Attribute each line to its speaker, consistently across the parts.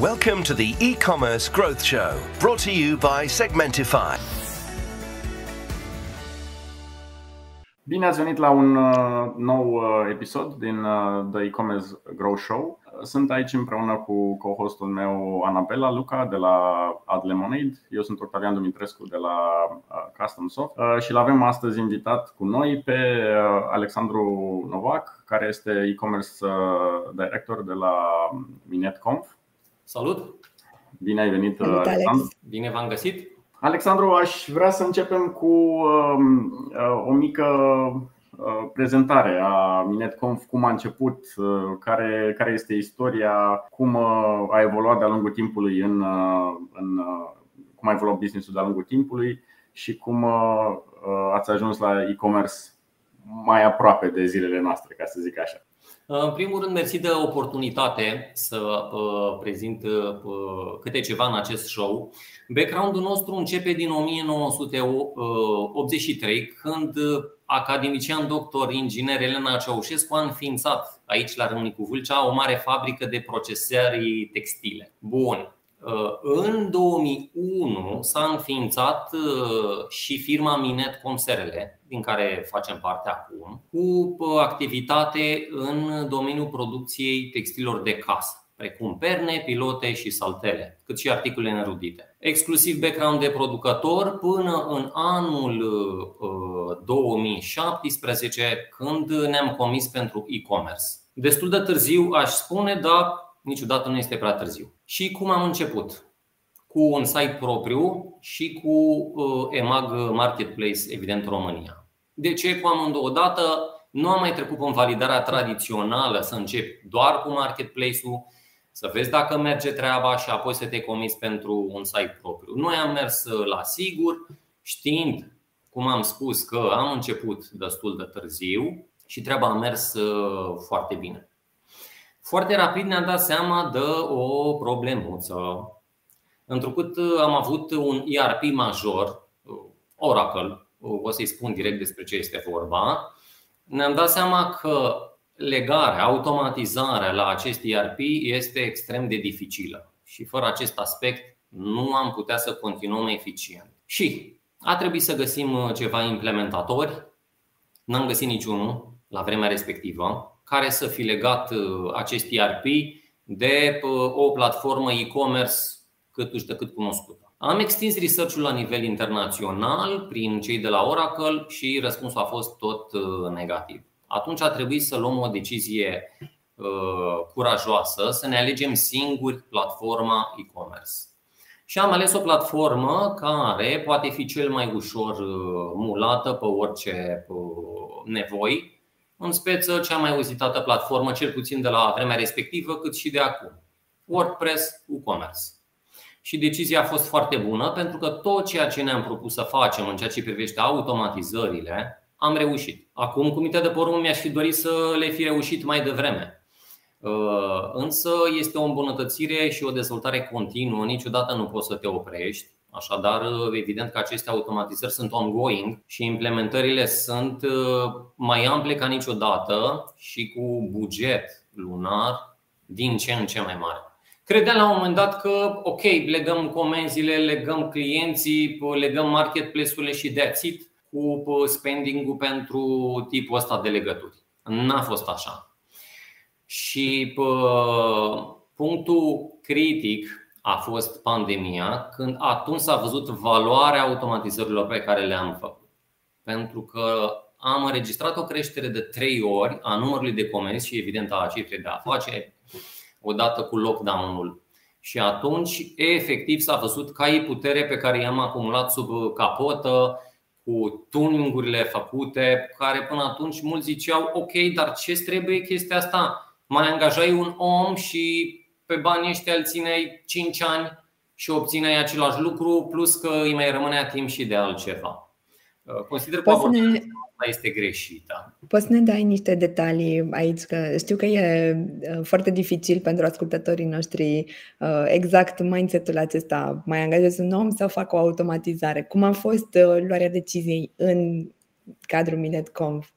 Speaker 1: Welcome to the e-commerce growth show, brought to you by Segmentify.
Speaker 2: Bine ați venit la un uh, nou uh, episod din uh, The E-commerce Growth Show. Sunt aici împreună cu co-hostul meu Anabela Luca de la Ad Lemonade. Eu sunt Octavian Dumitrescu de la Custom Soft și l-avem astăzi invitat cu noi pe Alexandru Novac, care este e-commerce director de la Minetconf.
Speaker 3: Salut!
Speaker 2: Bine ai venit,
Speaker 4: Salut,
Speaker 2: Alexandru!
Speaker 4: Alex.
Speaker 3: Bine v-am găsit!
Speaker 2: Alexandru, aș vrea să începem cu um, uh, o mică uh, prezentare a Minetconf, cum a început, uh, care, care este istoria, cum a evoluat de-a lungul timpului în, în cum a evoluat businessul de-a lungul timpului și cum ați ajuns la e-commerce mai aproape de zilele noastre, ca să zic așa.
Speaker 3: În primul rând, mersi de oportunitate să prezint câte ceva în acest show. Background-ul nostru începe din 1983, când academician doctor inginer Elena Ceaușescu a înființat aici la Râmnicu Vâlcea o mare fabrică de procesări textile. Bun. În 2001 s-a înființat și firma Minet Conserele, din care facem parte acum, cu activitate în domeniul producției textilor de casă precum perne, pilote și saltele, cât și articole nerudite. Exclusiv background de producător până în anul 2017, când ne-am comis pentru e-commerce. Destul de târziu, aș spune, dar niciodată nu este prea târziu. Și cum am început? Cu un site propriu și cu EMAG Marketplace, evident, România. De ce cu amândouă dată? Nu am mai trecut în validarea tradițională să încep doar cu marketplace-ul, să vezi dacă merge treaba și apoi să te comiți pentru un site propriu. Noi am mers la sigur, știind, cum am spus, că am început destul de târziu și treaba a mers foarte bine. Foarte rapid ne-am dat seama de o problemuță. Întrucât am avut un ERP major, Oracle, o să-i spun direct despre ce este vorba, ne-am dat seama că legarea, automatizarea la acest ERP este extrem de dificilă și fără acest aspect nu am putea să continuăm eficient. Și a trebuit să găsim ceva implementatori, n-am găsit niciunul la vremea respectivă, care să fi legat acest ERP de o platformă e-commerce cât uși de cât cunoscută. Am extins research-ul la nivel internațional prin cei de la Oracle și răspunsul a fost tot negativ atunci a trebuit să luăm o decizie curajoasă, să ne alegem singuri platforma e-commerce. Și am ales o platformă care poate fi cel mai ușor mulată pe orice nevoi, în speță cea mai uzitată platformă, cel puțin de la vremea respectivă, cât și de acum. WordPress WooCommerce. Și decizia a fost foarte bună pentru că tot ceea ce ne-am propus să facem în ceea ce privește automatizările, am reușit. Acum, cu minte de porumb, mi-aș fi dorit să le fi reușit mai devreme. Însă este o îmbunătățire și o dezvoltare continuă, niciodată nu poți să te oprești. Așadar, evident că aceste automatizări sunt ongoing și implementările sunt mai ample ca niciodată și cu buget lunar din ce în ce mai mare. Credeam la un moment dat că, ok, legăm comenzile, legăm clienții, legăm marketplace-urile și that's it cu spending-ul pentru tipul ăsta de legături. N-a fost așa. Și punctul critic a fost pandemia, când atunci s-a văzut valoarea automatizărilor pe care le-am făcut. Pentru că am înregistrat o creștere de 3 ori a numărului de comenzi și evident a cifrei de afaceri odată cu lockdown-ul. Și atunci, efectiv, s-a văzut caii putere pe care i-am acumulat sub capotă, cu tuningurile făcute, care până atunci mulți ziceau ok, dar ce trebuie chestia asta? Mai angajai un om și pe banii ăștia îl țineai 5 ani și obțineai același lucru, plus că îi mai rămânea timp și de altceva. Consider că abordarea este greșită.
Speaker 4: Poți să ne dai niște detalii aici? Că știu că e foarte dificil pentru ascultătorii noștri exact mindset-ul acesta. Mai angajez un om sau fac o automatizare? Cum a fost luarea deciziei în cadrul MinetConf?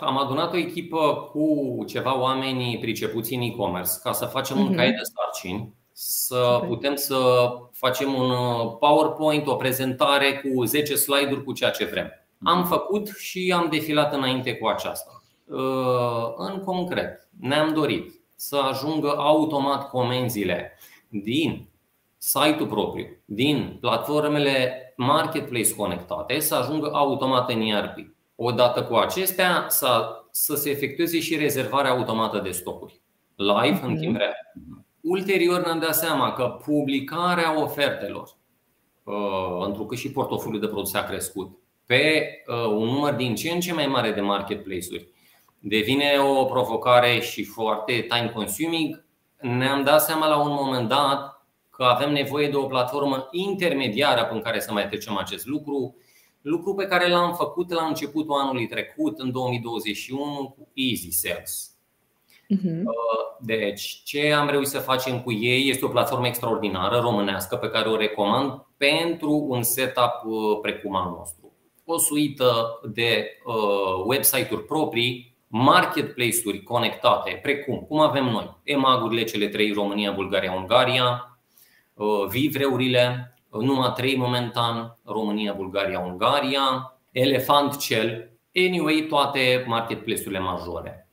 Speaker 3: Am adunat o echipă cu ceva oameni pricepuți în e-commerce ca să facem uh-huh. un caiet de sarcini să putem să facem un PowerPoint, o prezentare cu 10 slide-uri cu ceea ce vrem. Am făcut și am defilat înainte cu aceasta. În concret, ne-am dorit să ajungă automat comenzile din site-ul propriu, din platformele marketplace conectate, să ajungă automat în ERP. Odată cu acestea, să, să se efectueze și rezervarea automată de stocuri, live în timp real. Ulterior ne-am dat seama că publicarea ofertelor, uh, întrucât și portofoliul de produse a crescut, pe uh, un număr din ce în ce mai mare de marketplace-uri, devine o provocare și foarte time consuming. Ne-am dat seama la un moment dat că avem nevoie de o platformă intermediară în care să mai trecem acest lucru, lucru pe care l-am făcut la începutul anului trecut, în 2021, cu Easy Sales. Uh-huh. Deci, ce am reușit să facem cu ei este o platformă extraordinară românească pe care o recomand pentru un setup uh, precum al nostru. O suită de uh, website-uri proprii, marketplace-uri conectate, precum cum avem noi, emagurile cele trei România, Bulgaria, Ungaria, uh, vivreurile, numai trei momentan, România, Bulgaria, Ungaria, Elefant Cel, anyway, toate marketplace-urile majore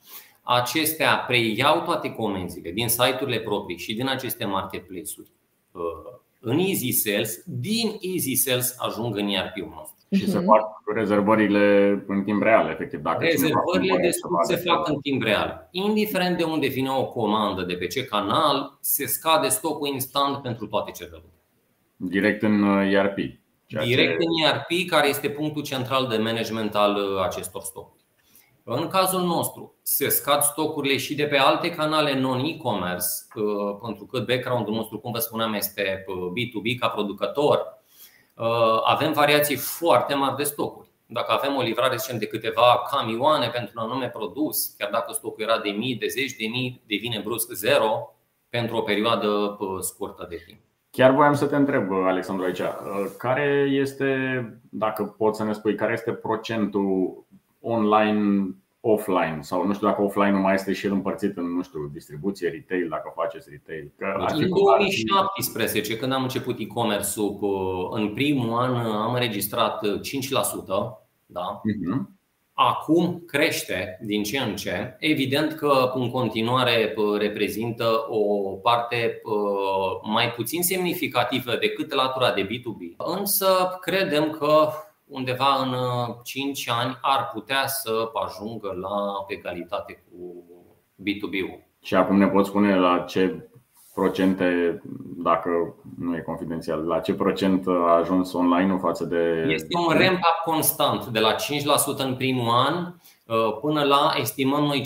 Speaker 3: acestea preiau toate comenzile din site-urile proprii și din aceste marketplace-uri uh, în Easy Sales, din Easy Sales ajung în ERP-ul nostru.
Speaker 2: Și se mhm. fac rezervările în timp real, efectiv.
Speaker 3: Dacă rezervările de se fac în timp real. Indiferent de unde vine o comandă, de pe ce canal, se scade stocul instant pentru toate celelalte.
Speaker 2: Direct în uh, ERP.
Speaker 3: Direct ce... în ERP, care este punctul central de management al uh, acestor stocuri. În cazul nostru, se scad stocurile și de pe alte canale non-e-commerce, uh, pentru că background-ul nostru, cum vă spuneam, este B2B uh, ca producător. Uh, avem variații foarte mari de stocuri. Dacă avem o livrare, zicem, de câteva camioane pentru un anume produs, chiar dacă stocul era de mii, de zeci de mii, devine brusc zero pentru o perioadă scurtă de timp.
Speaker 2: Chiar voiam să te întreb, Alexandru, aici, care este, dacă poți să ne spui, care este procentul online offline sau nu știu dacă offline nu mai este și el împărțit în, nu știu, distribuție, retail, dacă faceți retail.
Speaker 3: Că în 2017, când am început e-commerce-ul, în primul an am înregistrat 5%, da? Uh-huh. Acum crește din ce în ce. Evident că în continuare reprezintă o parte mai puțin semnificativă decât latura de B2B. Însă credem că undeva în 5 uh, ani ar putea să ajungă la egalitate cu B2B-ul.
Speaker 2: Și acum ne poți spune la ce procente, dacă nu e confidențial, la ce procent a ajuns online-ul față de.
Speaker 3: Este un ramp-up constant, de la 5% în primul an uh, până la, estimăm noi,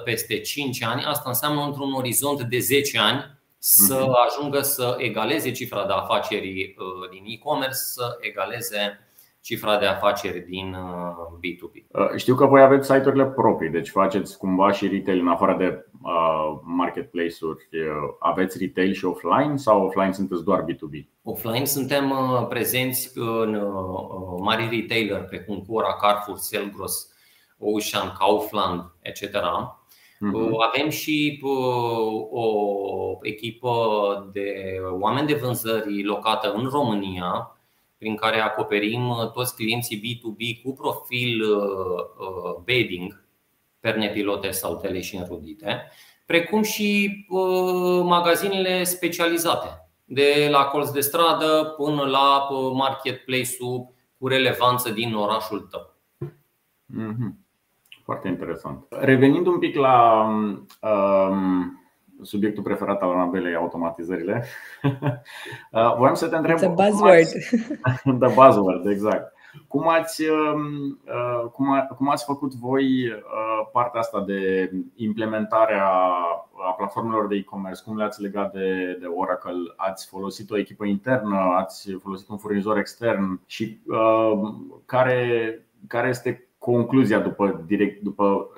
Speaker 3: 50% peste 5 ani. Asta înseamnă într-un orizont de 10 ani să mhm. ajungă să egaleze cifra de afaceri uh, din e-commerce, să egaleze cifra de afaceri din B2B. Uh,
Speaker 2: uh, știu că voi aveți site-urile proprii, deci faceți cumva și retail în afară de uh, marketplace-uri. Aveți retail și offline sau offline sunteți doar B2B?
Speaker 3: Offline suntem prezenți în mari retailer precum Cora, Carrefour, Selgros, Ocean, Kaufland, etc. Uh-huh. Avem și o echipă de oameni de vânzări locată în România, prin care acoperim uh, toți clienții B2B cu profil uh, uh, bedding, perne pilote sau tele și înrudite, precum și magazinele specializate, de la colț de stradă până la marketplace-ul cu relevanță din orașul tău.
Speaker 2: Mm-hmm. Foarte interesant. Revenind un pic la um, subiectul preferat al Anabelei, automatizările. Uh, voiam să te întreb.
Speaker 4: The buzzword.
Speaker 2: The buzzword, exact. Cum ați, um, uh, cum, a, cum ați făcut voi uh, partea asta de implementare a platformelor de e-commerce? Cum le-ați legat de, de Oracle? Ați folosit o echipă internă? Ați folosit un furnizor extern? Și uh, care, care este concluzia după, direct, după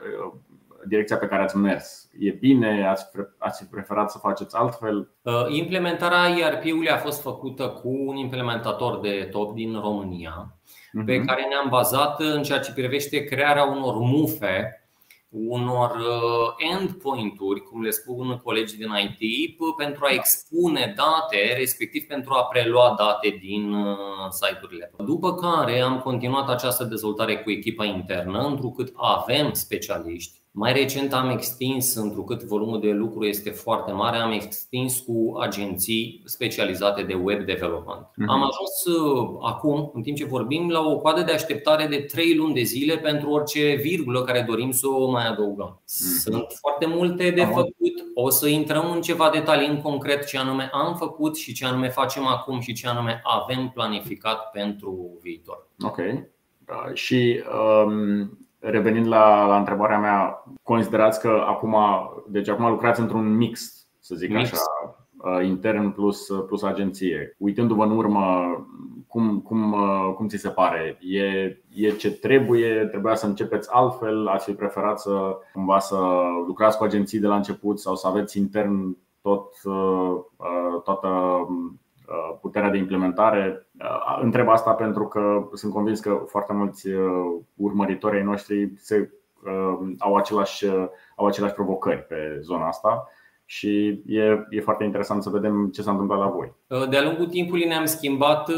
Speaker 2: direcția pe care ați mers? E bine? Ați, ați preferat să faceți altfel?
Speaker 3: Uh, implementarea ERP-ului a fost făcută cu un implementator de top din România, uh-huh. pe care ne-am bazat în ceea ce privește crearea unor mufe unor uh, endpoint-uri, cum le spun colegii din IT, pentru a expune date, respectiv pentru a prelua date din uh, site-urile. După care am continuat această dezvoltare cu echipa internă, întrucât avem specialiști mai recent am extins, întrucât volumul de lucru este foarte mare, am extins cu agenții specializate de web development. Uh-huh. Am ajuns uh, acum, în timp ce vorbim, la o coadă de așteptare de 3 luni de zile pentru orice virgulă care dorim să o mai adăugăm. Uh-huh. Sunt foarte multe de făcut. O să intrăm în ceva detalii în concret ce anume am făcut și ce anume facem acum și ce anume avem planificat pentru viitor.
Speaker 2: Ok. Uh, și um, revenind la, la întrebarea mea, considerați că acum, deci acum lucrați într-un mix, să zic mix. așa, uh, intern plus, plus agenție. Uitându-vă în urmă, cum, cum, uh, cum ți se pare? E, e ce trebuie? Trebuia să începeți altfel? Ați fi preferat să cumva să lucrați cu agenții de la început sau să aveți intern tot, uh, toată Uh, puterea de implementare. Uh, întreb asta pentru că sunt convins că foarte mulți uh, urmăritori ai noștri se, au, același, au aceleași provocări pe zona asta și e, e foarte interesant să vedem ce s-a întâmplat la voi.
Speaker 3: De-a lungul timpului ne-am schimbat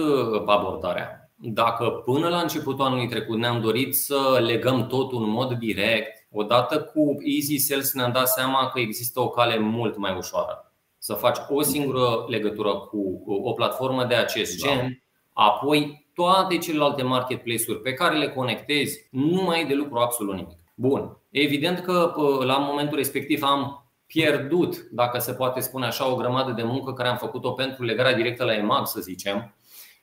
Speaker 3: abordarea. Dacă până la începutul anului trecut ne-am dorit să legăm totul în mod direct, odată cu Easy Sales ne-am dat seama că există o cale mult mai ușoară să faci o singură legătură cu o platformă de acest da. gen, apoi toate celelalte marketplace-uri pe care le conectezi, nu mai ai de lucru absolut nimic. Bun. Evident că la momentul respectiv am pierdut, dacă se poate spune așa, o grămadă de muncă care am făcut-o pentru legarea directă la EMAG, să zicem,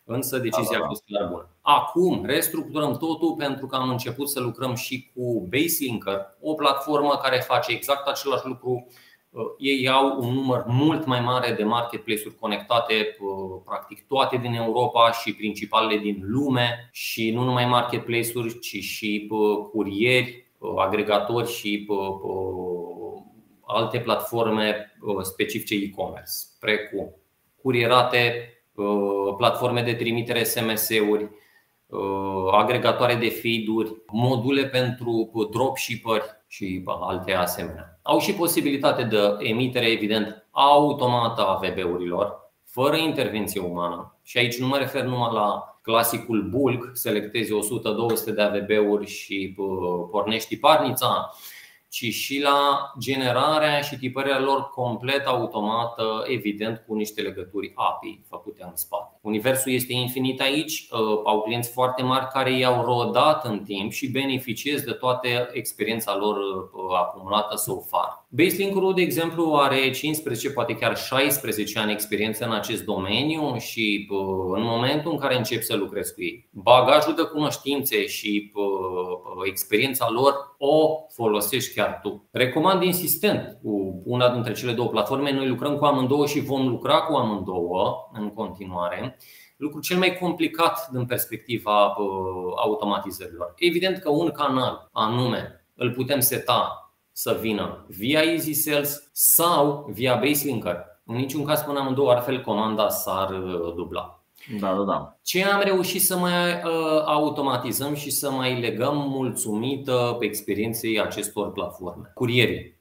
Speaker 3: însă decizia da, da, da. a fost clar bună. Acum restructurăm totul pentru că am început să lucrăm și cu Baselinker, o platformă care face exact același lucru Uh, ei au un număr mult mai mare de marketplace-uri conectate, uh, practic toate din Europa și principalele din lume și nu numai marketplace-uri, ci și uh, curieri, agregatori și alte platforme specifice e-commerce, precum curierate, platforme de trimitere SMS-uri, agregatoare de feed-uri, module pentru dropshipperi și alte asemenea au și posibilitate de emitere, evident, automată a VB-urilor, fără intervenție umană. Și aici nu mă refer numai la clasicul bulk, selectezi 100-200 de AVB-uri și pornești parnița, ci și la generarea și tipărirea lor complet automată, evident cu niște legături API făcute în spate. Universul este infinit aici, uh, au clienți foarte mari care i-au rodat în timp și beneficiez de toată experiența lor uh, acumulată so far. Baselink-ul, de exemplu, are 15, poate chiar 16 ani experiență în acest domeniu și în momentul în care încep să lucrezi cu ei, bagajul de cunoștințe și experiența lor o folosești chiar tu. Recomand insistent cu una dintre cele două platforme. Noi lucrăm cu amândouă și vom lucra cu amândouă în continuare. Lucru cel mai complicat din perspectiva automatizărilor. Evident că un canal anume îl putem seta să vină via Easy Sales sau via Baselinker. În niciun caz până amândouă, altfel comanda s-ar uh, dubla.
Speaker 2: Da, da, da.
Speaker 3: Ce am reușit să mai uh, automatizăm și să mai legăm mulțumită pe experienței acestor platforme. Curierii.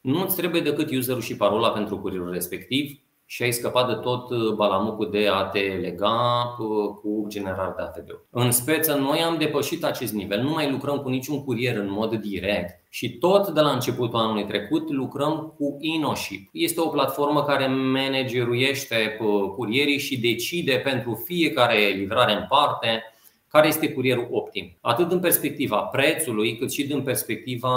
Speaker 3: Nu îți trebuie decât userul și parola pentru curierul respectiv și ai scăpat de tot uh, balamucul de a te lega uh, cu generarea de ATB. În speță, noi am depășit acest nivel, nu mai lucrăm cu niciun curier în mod direct și tot de la începutul anului trecut lucrăm cu InnoShip. Este o platformă care manageruiește uh, curierii și decide pentru fiecare livrare în parte care este curierul optim. Atât din perspectiva prețului, cât și din perspectiva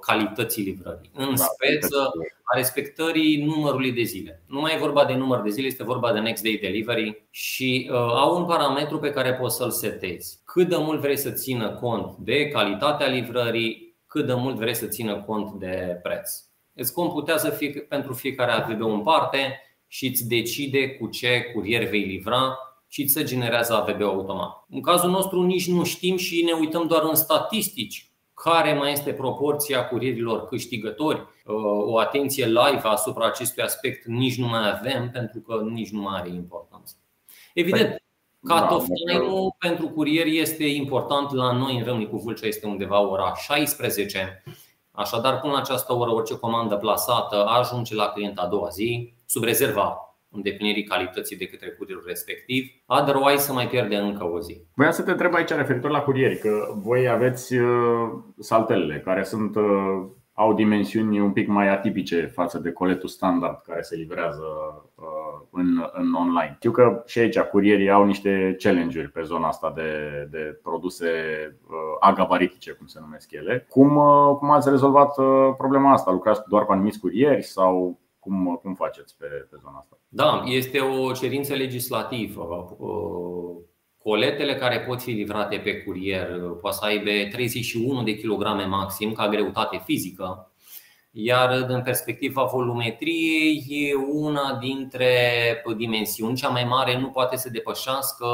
Speaker 3: calității livrării. În da, speță, a respectării numărului de zile. Nu mai e vorba de număr de zile, este vorba de next day delivery și uh, au un parametru pe care poți să-l setezi. Cât de mult vrei să țină cont de calitatea livrării, cât de mult vrei să țină cont de preț. Îți computează fie, pentru fiecare AVB în parte și îți decide cu ce curier vei livra și îți se generează AVB automat. În cazul nostru nici nu știm și ne uităm doar în statistici care mai este proporția curierilor câștigători. Uh, o atenție live asupra acestui aspect nici nu mai avem pentru că nici nu mai are importanță. Evident, Cut da, off time-ul pentru curier este important la noi în Râmnicu Vâlcea este undeva ora 16. Așadar, până la această oră, orice comandă plasată ajunge la client a doua zi, sub rezerva îndeplinirii calității de către curierul respectiv. Otherwise, să mai pierde încă o zi.
Speaker 2: Voiam să te întreb aici referitor la curieri, că voi aveți uh, saltelele care sunt uh, au dimensiuni un pic mai atipice față de coletul standard care se livrează uh, în, în online. Știu că și aici curierii au niște challenge-uri pe zona asta de, de produse agabaritice, cum se numesc ele. Cum, cum ați rezolvat problema asta? Lucrați doar cu anumiți curieri sau cum, cum faceți pe, pe zona asta?
Speaker 3: Da, este o cerință legislativă. Coletele care pot fi livrate pe curier poate să aibă 31 de kilograme maxim ca greutate fizică iar în perspectiva volumetriei, e una dintre dimensiuni, cea mai mare nu poate să depășească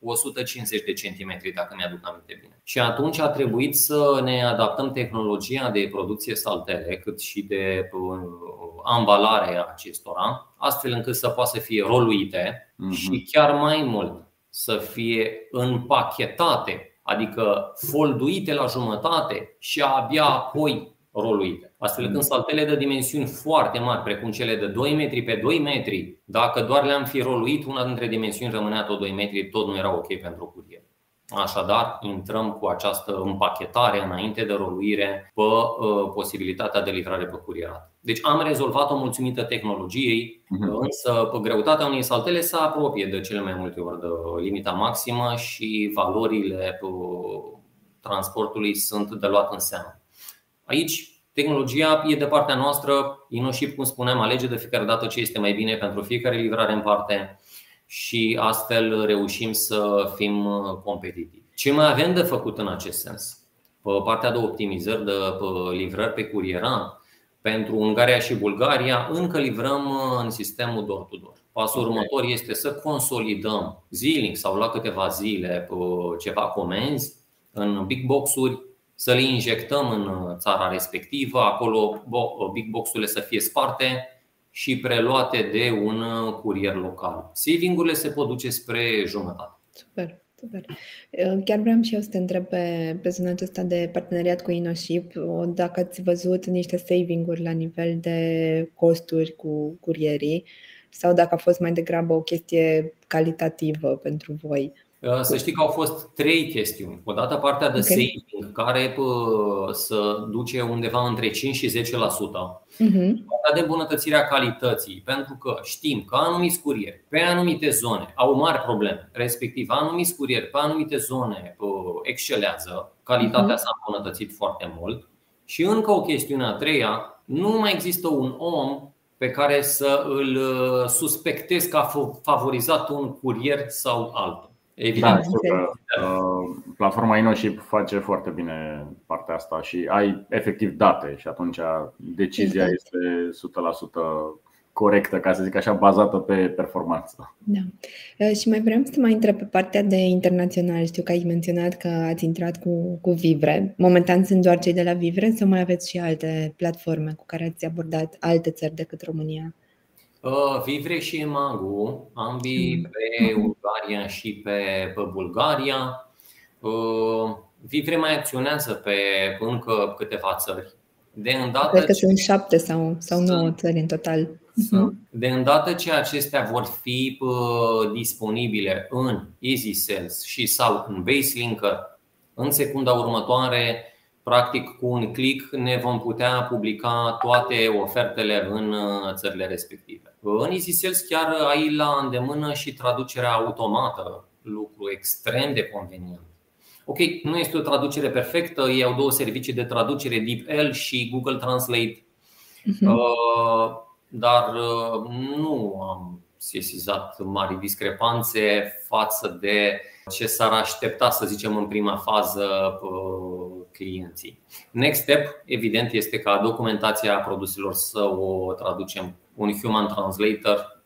Speaker 3: 150 de centimetri, dacă mi-aduc aminte bine. Și atunci a trebuit să ne adaptăm tehnologia de producție saltele, cât și de uh, ambalare a acestora, astfel încât să poată să fie roluite uh-huh. și chiar mai mult să fie împachetate, adică folduite la jumătate și abia apoi roluite. Astfel când mm. saltele de dimensiuni foarte mari, precum cele de 2 metri pe 2 metri, dacă doar le-am fi roluit, una dintre dimensiuni rămânea tot 2 metri, tot nu era ok pentru curier. Așadar, intrăm cu această împachetare înainte de roluire pe uh, posibilitatea de livrare pe curierat. Deci am rezolvat-o mulțumită tehnologiei, uh-huh. însă pe greutatea unei saltele se apropie de cele mai multe ori de limita maximă și valorile transportului sunt de luat în seamă. Aici tehnologia e de partea noastră, InnoShip, cum spuneam, alege de fiecare dată ce este mai bine pentru fiecare livrare în parte și astfel reușim să fim competitivi. Ce mai avem de făcut în acest sens? Pe partea de optimizări de livrări pe curieran, pentru Ungaria și Bulgaria, încă livrăm în sistemul door-to-door. Pasul următor este să consolidăm zilnic sau la câteva zile ceva comenzi în big box-uri să le injectăm în uh, țara respectivă, acolo uh, big box-urile să fie sparte și preluate de un uh, curier local. Saving-urile se pot duce spre jumătate.
Speaker 4: Super. Super. Chiar vreau și eu să te întreb pe, pe zona aceasta de parteneriat cu InnoShip, dacă ați văzut niște saving-uri la nivel de costuri cu curierii sau dacă a fost mai degrabă o chestie calitativă pentru voi.
Speaker 3: Uh, să știi că au fost trei chestiuni. Odată partea de okay. saving, care să duce undeva între 5 și 10%. Uh-huh. Partea de îmbunătățirea calității, pentru că știm că anumiți curieri pe anumite zone au mari probleme, respectiv anumiți curieri pe anumite zone excelează, calitatea uh-huh. s-a îmbunătățit foarte mult. Și încă o chestiune a treia, nu mai există un om pe care să îl uh, suspectez că a favorizat un curier sau altul.
Speaker 2: Evident. Da, că, uh, platforma InnoShip face foarte bine partea asta și ai efectiv date și atunci decizia exact. este 100% corectă, ca să zic așa, bazată pe performanță.
Speaker 4: Da. Uh, și mai vreau să mai întreb pe partea de internațional. Știu că ai menționat că ați intrat cu, cu Vivre. Momentan sunt doar cei de la Vivre sau mai aveți și alte platforme cu care ați abordat alte țări decât România?
Speaker 3: Uh, Vivre și Emagu, ambii mm. pe Ungaria și pe, pe Bulgaria. Uh, Vivre mai acționează pe încă câteva țări.
Speaker 4: De îndată Cred că ce... sunt șapte sau, sau nouă țări în total.
Speaker 3: Mhm. De îndată ce acestea vor fi uh, disponibile în Easy Sales și sau în Baselinker, în secunda următoare Practic, cu un click ne vom putea publica toate ofertele în uh, țările respective. În EasySales chiar ai la îndemână și traducerea automată, lucru extrem de convenient. Ok, nu este o traducere perfectă, ei au două servicii de traducere, DeepL și Google Translate, uh-huh. dar uh, nu am sesizat mari discrepanțe față de ce s-ar aștepta, să zicem, în prima fază uh, clienții. Next step, evident, este ca documentația produselor să o traducem un human translator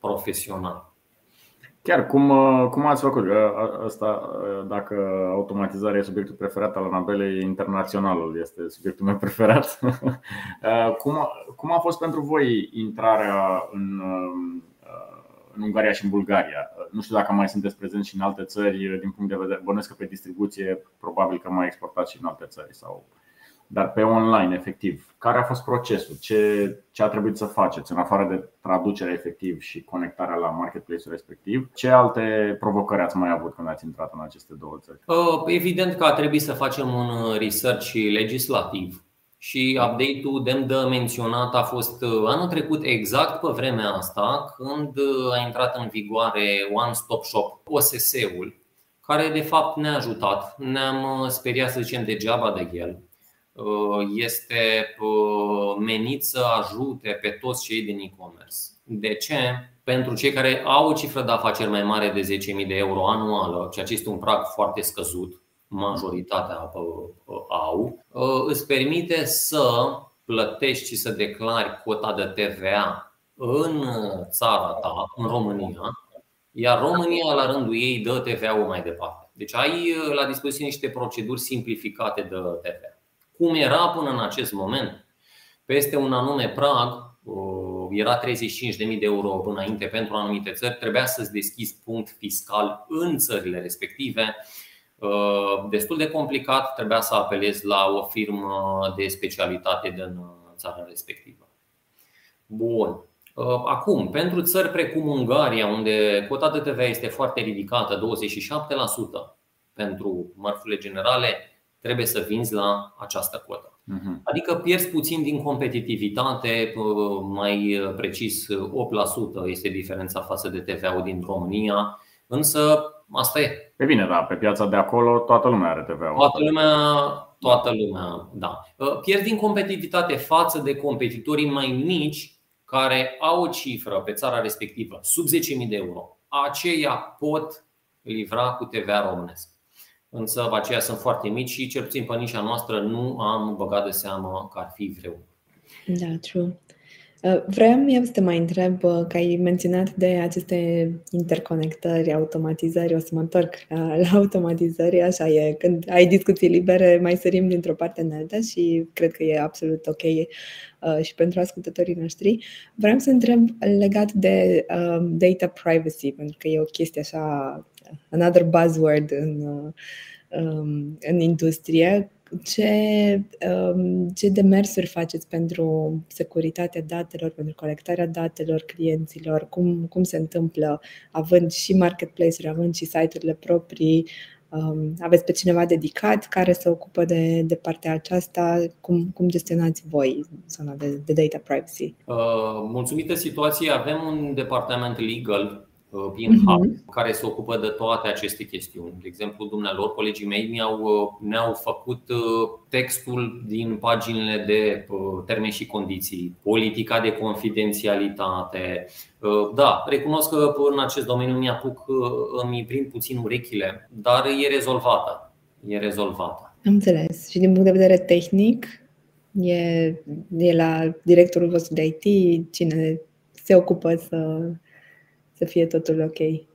Speaker 3: profesional.
Speaker 2: Chiar, cum, cum ați făcut? Asta, dacă automatizarea e subiectul preferat al Anabelei, internaționalul este subiectul meu preferat. Cum, cum a fost pentru voi intrarea în, în Ungaria și în Bulgaria? nu știu dacă mai sunteți prezenți și în alte țări din punct de vedere, bănuiesc că pe distribuție probabil că mai exportați și în alte țări sau dar pe online, efectiv. Care a fost procesul? Ce, ce a trebuit să faceți în afară de traducere efectiv și conectarea la marketplace-ul respectiv? Ce alte provocări ați mai avut când ați intrat în aceste două țări?
Speaker 3: Uh, evident că a trebuit să facem un research legislativ și update-ul demn de menționat a fost uh, anul trecut exact pe vremea asta când uh, a intrat în vigoare One Stop Shop, OSS-ul, care de fapt ne-a ajutat. Ne-am speriat să zicem degeaba de el Uh, este uh, menit să ajute pe toți cei din e-commerce. De ce? Pentru cei care au o cifră de afaceri mai mare de 10.000 de euro anuală, ceea ce este un prag foarte scăzut, majoritatea uh, au, îți permite să plătești și să declari cota de TVA în țara ta, în România, iar România, la rândul ei, dă TVA-ul mai departe. Deci ai la dispoziție niște proceduri simplificate de TVA cum era până în acest moment. Peste un anume prag, era 35.000 de euro înainte pentru anumite țări, trebuia să-ți deschizi punct fiscal în țările respective. Destul de complicat, trebuia să apelezi la o firmă de specialitate din țara respectivă. Bun. Acum, pentru țări precum Ungaria, unde cota de TVA este foarte ridicată, 27% pentru mărfurile generale, trebuie să vinzi la această cotă. Uh-huh. Adică pierzi puțin din competitivitate, mai precis 8% este diferența față de TVA-ul din România, însă asta e.
Speaker 2: Pe bine, da, pe piața de acolo toată lumea are TVA-ul.
Speaker 3: Toată lumea, toată lumea, da. Pierzi din competitivitate față de competitorii mai mici care au o cifră pe țara respectivă sub 10.000 de euro. Aceia pot livra cu TVA românesc însă aceia sunt foarte mici și cel puțin pe nișa noastră nu am băgat de seamă că ar fi vreo.
Speaker 4: Da, true. Uh, vreau eu să te mai întreb uh, că ai menționat de aceste interconectări, automatizări, o să mă întorc la, la automatizări, așa e, când ai discuții libere mai sărim dintr-o parte în alta și cred că e absolut ok uh, și pentru ascultătorii noștri. Vreau să întreb legat de uh, data privacy, pentru că e o chestie așa another buzzword în, um, în industrie. Ce, um, ce demersuri faceți pentru securitatea datelor, pentru colectarea datelor clienților? Cum, cum se întâmplă având și marketplace-uri, având și site-urile proprii? Um, aveți pe cineva dedicat care se ocupă de, de partea aceasta? Cum, cum gestionați voi zona de, de data privacy?
Speaker 3: Uh, mulțumită situației, avem un departament legal in-house, uh-huh. care se ocupă de toate aceste chestiuni. De exemplu, dumnealor, colegii mei ne-au, uh, ne-au făcut uh, textul din paginile de uh, termeni și condiții, politica de confidențialitate. Da, recunosc că în acest domeniu mi-apuc, îmi prind puțin urechile, dar e rezolvată. E rezolvată.
Speaker 4: Am înțeles. Și din punct de vedere tehnic, e, e la directorul vostru de IT cine se ocupă să să fie totul ok.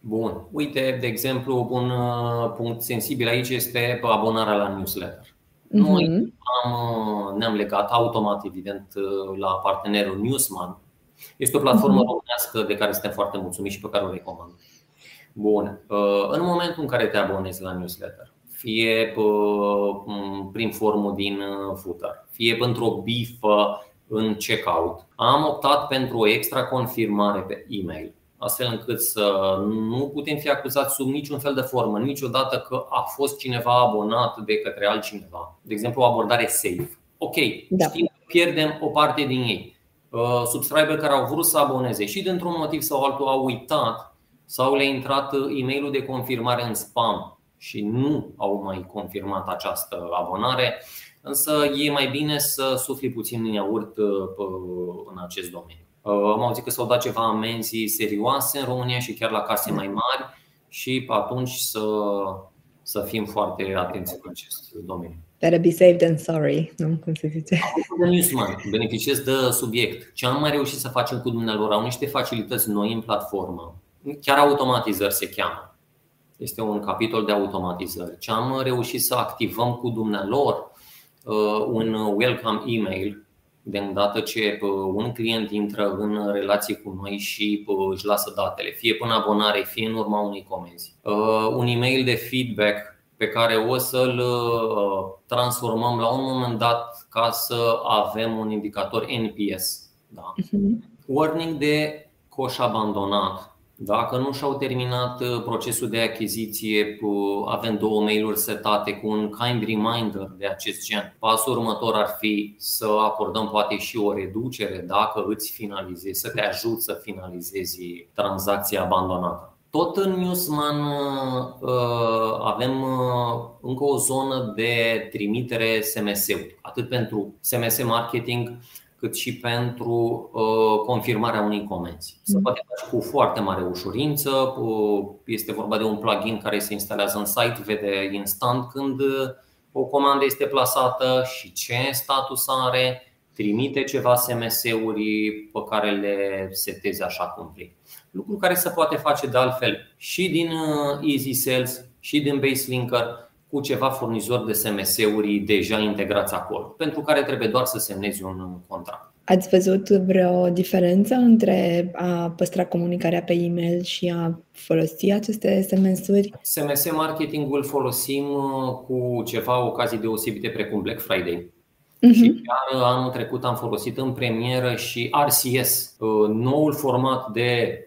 Speaker 3: Bun. Uite, de exemplu, un uh, punct sensibil aici este abonarea la newsletter. Mm-hmm. Noi am, uh, ne-am legat automat, evident, uh, la partenerul Newsman. Este o platformă mm-hmm. românească de care suntem foarte mulțumiți și pe care o recomand. Bun. În momentul în care te abonezi la newsletter, fie prin formul din footer, fie pentru o bifă în checkout, am optat pentru o extra confirmare pe e-mail astfel încât să nu putem fi acuzați sub niciun fel de formă, niciodată că a fost cineva abonat de către altcineva. De exemplu, o abordare safe. Ok, da. știm că pierdem o parte din ei. Uh, subscriber care au vrut să aboneze și dintr-un motiv sau altul au uitat sau le-a intrat e mail de confirmare în spam și nu au mai confirmat această abonare, însă e mai bine să sufli puțin în iaurt uh, în acest domeniu. Uh, am auzit că s-au dat ceva amenzi serioase în România și chiar la case mai mari și atunci să, să fim foarte atenți în acest domeniu.
Speaker 4: Better be safe than sorry, nu? Cum se zice?
Speaker 3: Newsman, beneficiez de subiect. Ce am mai reușit să facem cu dumnealor? Au niște facilități noi în platformă. Chiar automatizări se cheamă. Este un capitol de automatizări. Ce am reușit să activăm cu dumnealor uh, un welcome email de îndată ce un client intră în relație cu noi și își lasă datele, fie până abonare, fie în urma unei comenzi. Un e-mail de feedback pe care o să-l transformăm la un moment dat ca să avem un indicator NPS. Da. Uh-huh. Warning de coș abandonat dacă nu și-au terminat uh, procesul de achiziție, avem două mail-uri setate cu un kind reminder de acest gen. Pasul următor ar fi să acordăm poate și o reducere dacă îți finalizezi, să te ajut să finalizezi tranzacția abandonată. Tot în Newsman uh, avem uh, încă o zonă de trimitere SMS-uri, atât pentru SMS marketing, cât și pentru uh, confirmarea unei comenzi. Se mm. poate face cu foarte mare ușurință. Uh, este vorba de un plugin care se instalează în site, vede instant când uh, o comandă este plasată și ce status are, trimite ceva SMS-uri pe care le seteze așa cum vrei. Lucru care se poate face de altfel și din Easy Sales și din Baselinker cu ceva furnizori de SMS-uri deja integrați acolo, pentru care trebuie doar să semnezi un contract.
Speaker 4: Ați văzut vreo diferență între a păstra comunicarea pe e-mail și a folosi aceste SMS-uri?
Speaker 3: SMS marketingul folosim uh, cu ceva ocazii deosebite precum Black Friday. Uh-huh. Și chiar anul trecut am folosit în premieră și RCS, uh, noul format de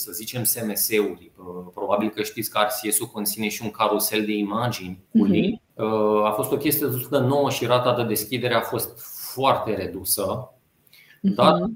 Speaker 3: să zicem SMS-uri. Probabil că știți că RCS-ul conține și un carusel de imagini cu mhm. link. A fost o chestie destul de nouă și rata de deschidere a fost foarte redusă. Mhm. Dar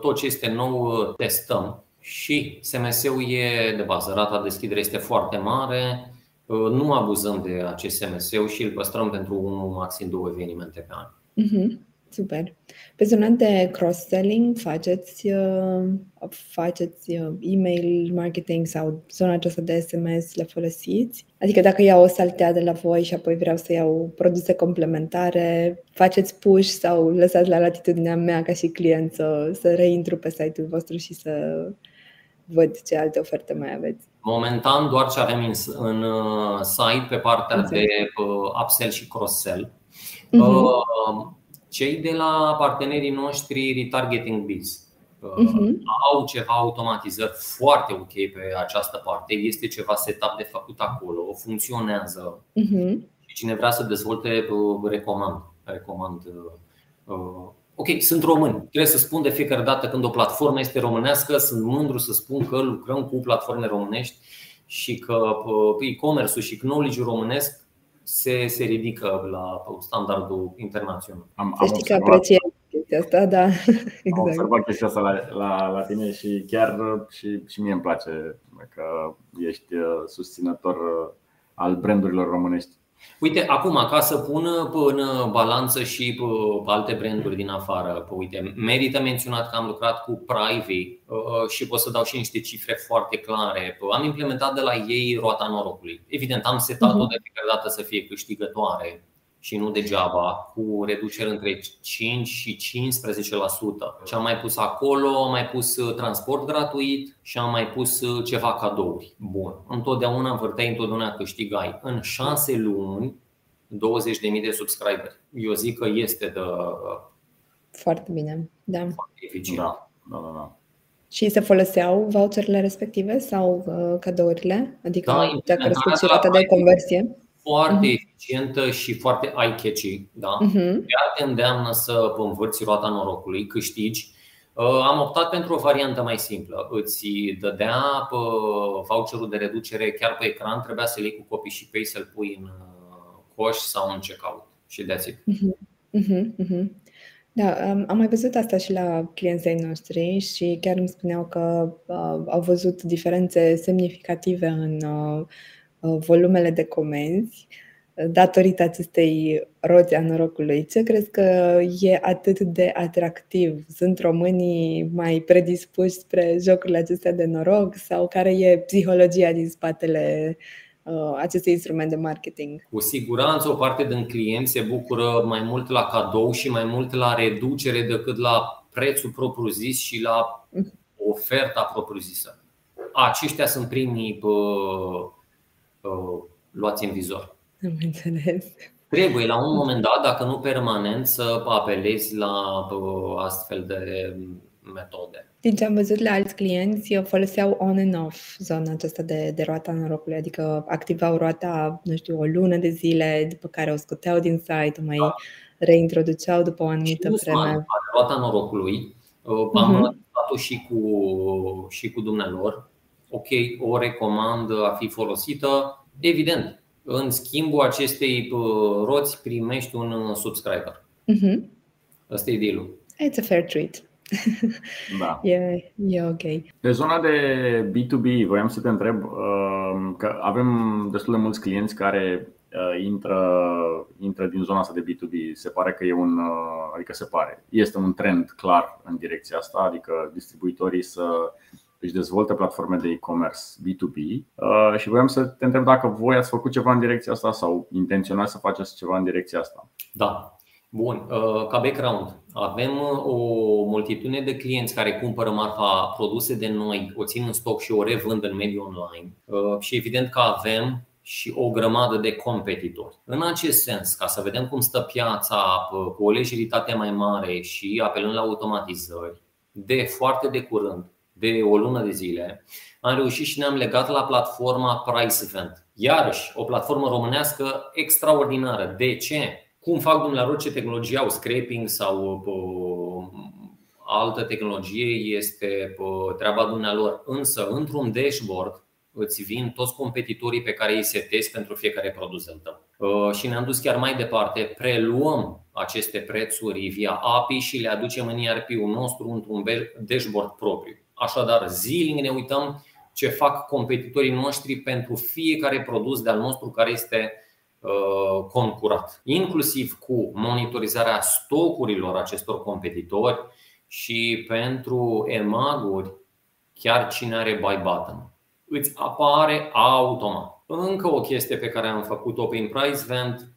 Speaker 3: tot ce este nou testăm și SMS-ul e de bază. Rata de deschidere este foarte mare. Nu abuzăm de acest SMS-ul și îl păstrăm pentru unul, maxim două evenimente pe an.
Speaker 4: Uh-huh. Super. Pe zona de cross-selling faceți, uh, faceți uh, email marketing sau zona aceasta de SMS le folosiți? Adică dacă iau o saltea de la voi și apoi vreau să iau produse complementare, faceți push sau lăsați la latitudinea mea ca și client să, să reintru pe site-ul vostru și să văd ce alte oferte mai aveți?
Speaker 3: Momentan doar ce avem în, în uh, site pe partea Înțeleg. de upsell și cross-sell. Uh-huh cei de la partenerii noștri Retargeting Biz uh-huh. au ceva automatizări foarte ok pe această parte. Este ceva setup de făcut acolo, funcționează. Uh-huh. Și cine vrea să dezvolte, uh, recomand. recomand uh, uh, Ok, sunt români. Trebuie să spun de fiecare dată când o platformă este românească, sunt mândru să spun că lucrăm cu platforme românești și că e-commerce-ul și knowledge-ul românesc se, se ridică la standardul internațional.
Speaker 4: Am, am știi că apreciez chestia asta, da.
Speaker 2: exact. Am observat chestia asta la, la, la tine și chiar și, și mie îmi place că ești uh, susținător uh, al brandurilor românești.
Speaker 3: Uite, acum, ca să pun în balanță și alte branduri din afară, uite, merită menționat că am lucrat cu Privy uh, și pot să dau și niște cifre foarte clare. Am implementat de la ei roata norocului. Evident, am setat-o mhm. de fiecare dată să fie câștigătoare și nu degeaba, cu reduceri între 5 și 15%. Și am mai pus acolo, am mai pus uh, transport gratuit și am mai pus uh, ceva cadouri. Bun. Întotdeauna învârteai, întotdeauna câștigai. În 6 luni, 20.000 de subscriberi. Eu zic că este de. Uh,
Speaker 4: foarte bine, da.
Speaker 3: Foarte eficient.
Speaker 2: Da, da, da. da.
Speaker 4: Și se foloseau voucherele respective sau uh, cadourile? Adică da, dacă crescut și rata de conversie?
Speaker 3: Foarte uh-huh. eficientă și foarte eye-catchy. Da? Uh-huh. Chiar te îndeamnă să învârți roata norocului, câștigi. Uh, am optat pentru o variantă mai simplă. Îți dădea voucherul de reducere chiar pe ecran, trebuia să-l iei cu copii și pei să-l pui în uh, coș sau în checkout și that's it. Uh-huh.
Speaker 4: Uh-huh. Uh-huh. Da, am mai văzut asta și la clienții noștri și chiar îmi spuneau că uh, au văzut diferențe semnificative în uh, Uh, volumele de comenzi uh, datorită acestei roți a norocului. Ce crezi că e atât de atractiv? Sunt românii mai predispuși spre jocurile acestea de noroc sau care e psihologia din spatele uh, acestui instrument de marketing?
Speaker 3: Cu siguranță o parte din clienți se bucură mai mult la cadou și mai mult la reducere decât la prețul propriu-zis și la mhm. oferta propriu-zisă. Aceștia sunt primii uh, luați în vizor.
Speaker 4: Am înțeles.
Speaker 3: Trebuie la un moment dat, dacă nu permanent, să apelezi la astfel de metode.
Speaker 4: Din ce am văzut la alți clienți, foloseau on and off zona aceasta de, de roata norocului, adică activau roata, nu știu, o lună de zile, după care o scoteau din site, o mai da. reintroduceau după o anumită
Speaker 3: și
Speaker 4: vreme.
Speaker 3: Roata norocului, am uh-huh. o și cu, și cu dumnealor. Ok, o recomand a fi folosită. Evident, în schimbul acestei roți primești un subscriber. Uh-huh. Asta e deal
Speaker 4: It's a fair treat. Da. e, e ok.
Speaker 2: Pe zona de B2B, voiam să te întreb uh, că avem destul de mulți clienți care uh, intră, intră din zona asta de B2B. Se pare că e un, uh, adică se pare, este un trend clar în direcția asta, adică distribuitorii să își dezvolte platforme de e-commerce B2B și voiam să te întreb dacă voi ați făcut ceva în direcția asta sau intenționați să faceți ceva în direcția asta.
Speaker 3: Da, Bun, uh, ca background, avem uh, o multitudine de clienți care cumpără marfa produse de noi, o țin în stoc și o revând în mediul online uh, și evident că avem și o grămadă de competitori. În acest sens, ca să vedem cum stă piața cu o lejeritate mai mare și apelând la automatizări, de foarte de curând, de o lună de zile, am reușit și ne-am legat la platforma Price Event. Iarăși, o platformă românească extraordinară. De ce? cum fac dumneavoastră ce tehnologie au, scraping sau uh, altă tehnologie este uh, treaba dumnealor. Însă, într-un dashboard, îți vin toți competitorii pe care îi setezi pentru fiecare produs al tău. Uh, și ne-am dus chiar mai departe, preluăm aceste prețuri via API și le aducem în ERP-ul nostru într-un dashboard propriu. Așadar, zilnic ne uităm ce fac competitorii noștri pentru fiecare produs de-al nostru care este Uh, concurat, inclusiv cu monitorizarea stocurilor acestor competitori și pentru emaguri, chiar cine are buy button. Îți apare automat. Încă o chestie pe care am făcut-o prin Price Vent,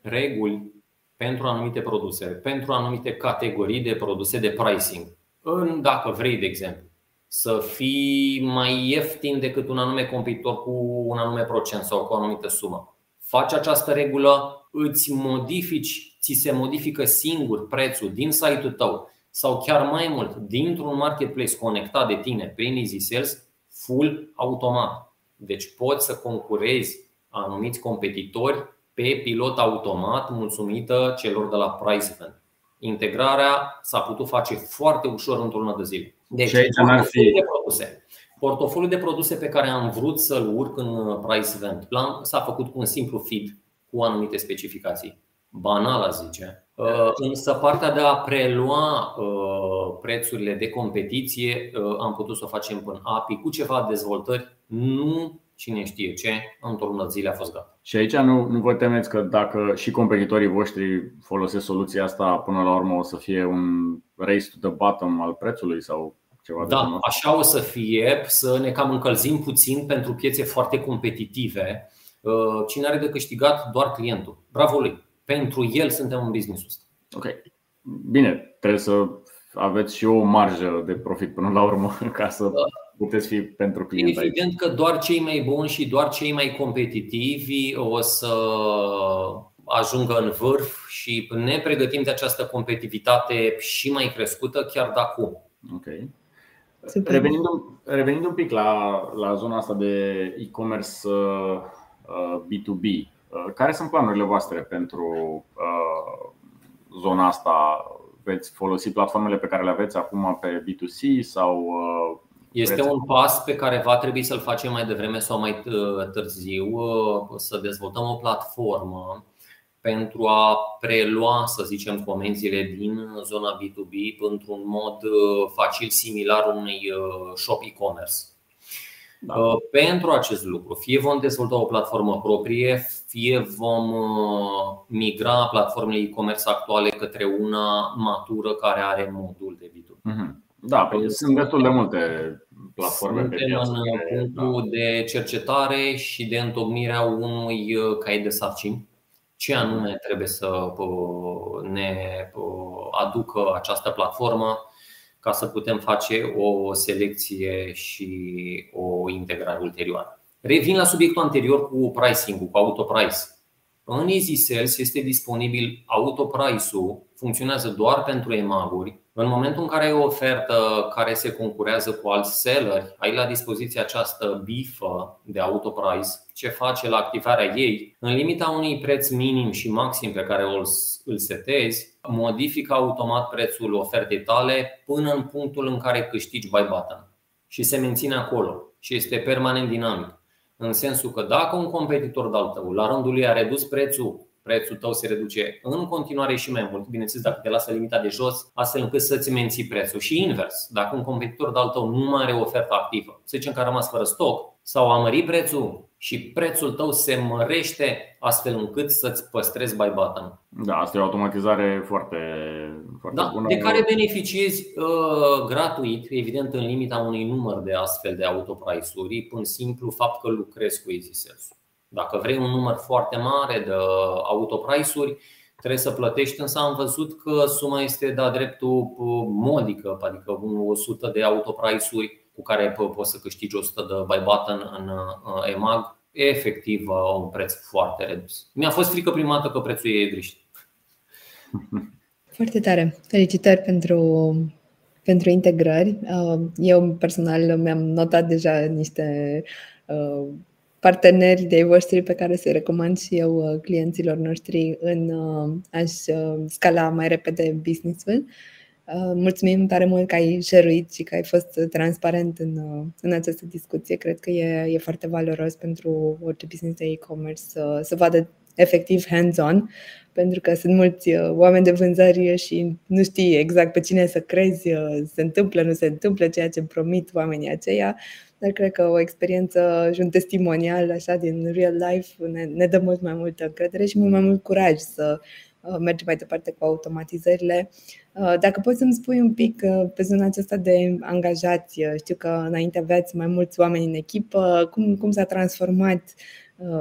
Speaker 3: reguli pentru anumite produse, pentru anumite categorii de produse de pricing. În, dacă vrei, de exemplu, să fii mai ieftin decât un anume competitor cu un anume procent sau cu o anumită sumă faci această regulă, îți modifici, ți se modifică singur prețul din site-ul tău sau chiar mai mult dintr-un marketplace conectat de tine prin Easy Sales, full automat. Deci poți să concurezi anumiți competitori pe pilot automat mulțumită celor de la Price Event. Integrarea s-a putut face foarte ușor într-o lună de zile. Deci,
Speaker 2: aici fi...
Speaker 3: de produse Portofoliul de produse pe care am vrut să-l urc în uh, Price Event Plan s-a făcut cu un simplu feed cu anumite specificații. Banal, a zice. Uh, însă partea de a prelua uh, prețurile de competiție am putut să o facem până API cu ceva dezvoltări. Nu cine știe ce, într-o lună zile a fost gata.
Speaker 2: Și aici nu, nu vă temeți că dacă și competitorii voștri folosesc soluția asta, până la urmă o să fie un race to the bottom al prețului sau ceva
Speaker 3: da, de așa o să fie, să ne cam încălzim puțin pentru piețe foarte competitive. Uh, cine are de câștigat? Doar clientul. Bravo lui! Pentru el suntem în business ăsta.
Speaker 2: Ok. Bine, trebuie să aveți și o marjă de profit până la urmă ca să da. puteți fi pentru client.
Speaker 3: Evident că doar cei mai buni și doar cei mai competitivi o să ajungă în vârf și ne pregătim de această competitivitate și mai crescută chiar de acum.
Speaker 2: Okay. Revenind, revenind un pic la, la zona asta de e-commerce B2B, uh, uh, care sunt planurile voastre pentru uh, zona asta? Veți folosi platformele pe care le aveți acum pe B2C sau
Speaker 3: este un pas pe care va trebui să-l facem mai devreme sau mai târziu, să dezvoltăm o platformă pentru a prelua, să zicem, comenzile din zona B2B într-un mod uh, facil similar unui uh, shop e-commerce. Da. Uh, pentru acest lucru, fie vom dezvolta o platformă proprie, fie vom migra platformele e-commerce actuale către una matură care are modul de B2B.
Speaker 2: Mhm. Da, păi sunt destul de multe platforme
Speaker 3: Suntem pe piață. în punctul da. de cercetare și de întocmirea unui caiet de sarcini ce anume trebuie să ne aducă această platformă ca să putem face o selecție și o integrare ulterioară. Revin la subiectul anterior cu pricing, cu autoprice. În Easy Sales este disponibil autoprice-ul, funcționează doar pentru emaguri. În momentul în care ai o ofertă care se concurează cu alți selleri, ai la dispoziție această bifă de autoprice. Ce face la activarea ei? În limita unui preț minim și maxim pe care îl setezi, modifică automat prețul ofertei tale până în punctul în care câștigi buy button și se menține acolo și este permanent dinamic. În sensul că dacă un competitor de-al tău la rândul lui a redus prețul, prețul tău se reduce în continuare și mai mult, bineînțeles dacă te lasă limita de jos, astfel încât să-ți menții prețul. Și invers, dacă un competitor de-al tău nu mai are o ofertă activă, să zicem că a rămas fără stoc sau a mărit prețul și prețul tău se mărește astfel încât să-ți păstrezi buy button.
Speaker 2: Da, asta e o automatizare foarte, foarte
Speaker 3: da,
Speaker 2: bună.
Speaker 3: De care beneficiezi uh, gratuit, evident în limita unui număr de astfel de autoprice-uri, prin simplu fapt că lucrezi cu EasySales. Dacă vrei un număr foarte mare de autoprice-uri, trebuie să plătești, însă am văzut că suma este de dreptul uh, modică, adică 100 de autoprice-uri cu care poți să câștigi 100 de buy button în uh, EMAG, e efectiv uh, un preț foarte redus. Mi-a fost frică prima dată că prețul e greșit.
Speaker 4: Foarte tare. Felicitări pentru, pentru integrări. Uh, eu personal mi-am notat deja niște parteneri de voștri pe care să-i recomand și eu clienților noștri în a-și scala mai repede business-ul. Uh, mulțumim tare mult că ai șeruit și că ai fost transparent în, uh, în această discuție. Cred că e, e foarte valoros pentru orice business de e-commerce să, să vadă efectiv hands-on, pentru că sunt mulți uh, oameni de vânzări și nu știi exact pe cine să crezi, se întâmplă, nu se întâmplă ceea ce promit oamenii aceia, dar cred că o experiență și un testimonial așa din real life ne, ne dă mult mai multă încredere și mult mai mult curaj să mergem mai departe cu automatizările. Uh, dacă poți să-mi spui un pic uh, pe zona aceasta de angajați, uh, știu că înainte aveați mai mulți oameni în echipă, cum, cum s-a transformat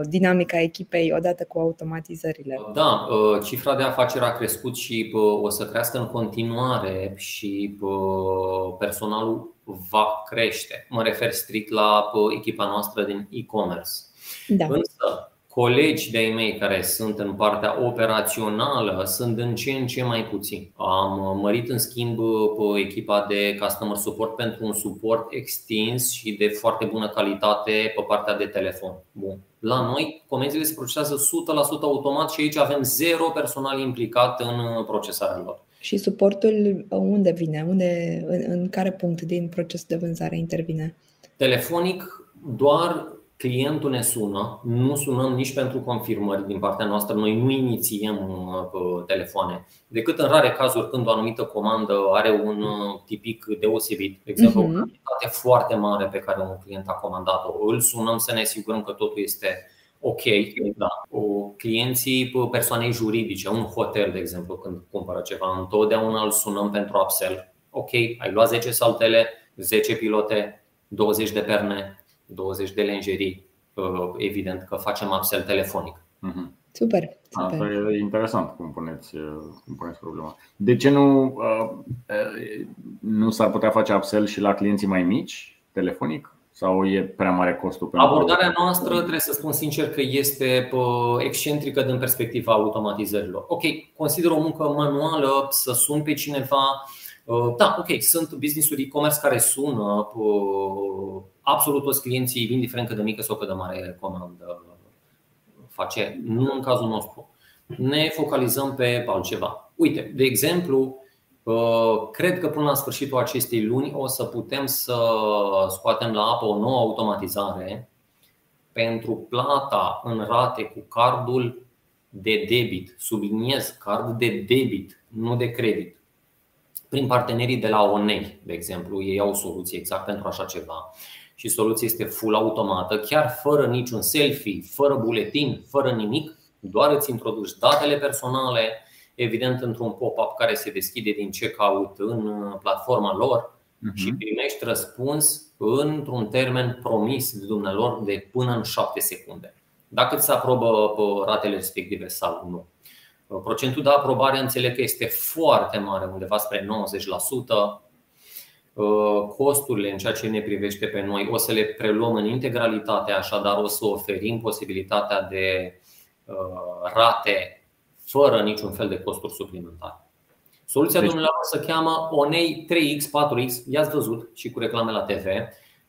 Speaker 4: dinamica echipei odată cu automatizările?
Speaker 3: Da, cifra de afaceri a crescut și o să crească în continuare și personalul va crește. Mă refer strict la echipa noastră din e-commerce. Da. Însă, colegi de-ai mei care sunt în partea operațională sunt în ce în ce mai puțini. Am mărit în schimb pe echipa de customer support pentru un suport extins și de foarte bună calitate pe partea de telefon. Bun. La noi, comenzile se procesează 100% automat și aici avem zero personal implicat în procesarea lor.
Speaker 4: Și suportul unde vine? Unde, în, în care punct din procesul de vânzare intervine?
Speaker 3: Telefonic, doar clientul ne sună, nu sunăm nici pentru confirmări din partea noastră, noi nu inițiem uh, telefoane, decât în rare cazuri când o anumită comandă are un uh, tipic deosebit, de exemplu, uh-huh. o cantitate foarte mare pe care un client a comandat-o. Îl sunăm să ne asigurăm că totul este ok. Da. O, clienții uh, persoanei juridice, un hotel, de exemplu, când cumpără ceva, întotdeauna îl sunăm pentru upsell. Ok, ai luat 10 saltele, 10 pilote, 20 de perne, 20 de lenjerii, uh, evident că facem upsell telefonic.
Speaker 4: Mhm. Super, super.
Speaker 2: Asta e interesant cum puneți, uh, cum puneți problema. De ce nu, uh, nu s-ar putea face upsell și la clienții mai mici, telefonic? Sau e prea mare costul?
Speaker 3: Pentru Abordarea noastră, trebuie să spun sincer, că este excentrică din perspectiva automatizărilor. Ok, consider o muncă manuală să sun pe cineva Uh, da, ok, sunt business-uri e-commerce care sună uh, absolut toți clienții, indiferent cât de mică sau cât de mare comandă face. Nu în cazul nostru. Ne focalizăm pe altceva. Uite, de exemplu, uh, cred că până la sfârșitul acestei luni o să putem să scoatem la apă o nouă automatizare pentru plata în rate cu cardul de debit. Subliniez, card de debit, nu de credit prin partenerii de la Onei, de exemplu, ei au o soluție exact pentru așa ceva și soluția este full automată, chiar fără niciun selfie, fără buletin, fără nimic, doar îți introduci datele personale, evident într-un pop-up care se deschide din checkout în platforma lor uh-huh. și primești răspuns într-un termen promis de dumnealor de până în 7 secunde. Dacă îți aprobă ratele respective sau nu. Procentul de aprobare înțeleg că este foarte mare, undeva spre 90%. Uh, costurile în ceea ce ne privește pe noi o să le preluăm în integralitate, așadar o să oferim posibilitatea de rate fără niciun fel de costuri suplimentare. Soluția deci... dumneavoastră se cheamă Onei 3X, 4X, i-ați văzut și cu reclame la TV.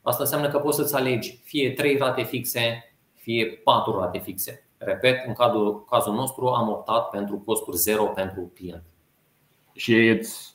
Speaker 3: Asta înseamnă că poți să-ți alegi fie 3 rate fixe, fie 4 rate fixe. Repet, în cazul, cazul nostru am optat pentru costuri zero pentru client.
Speaker 2: Și ei îți, uh,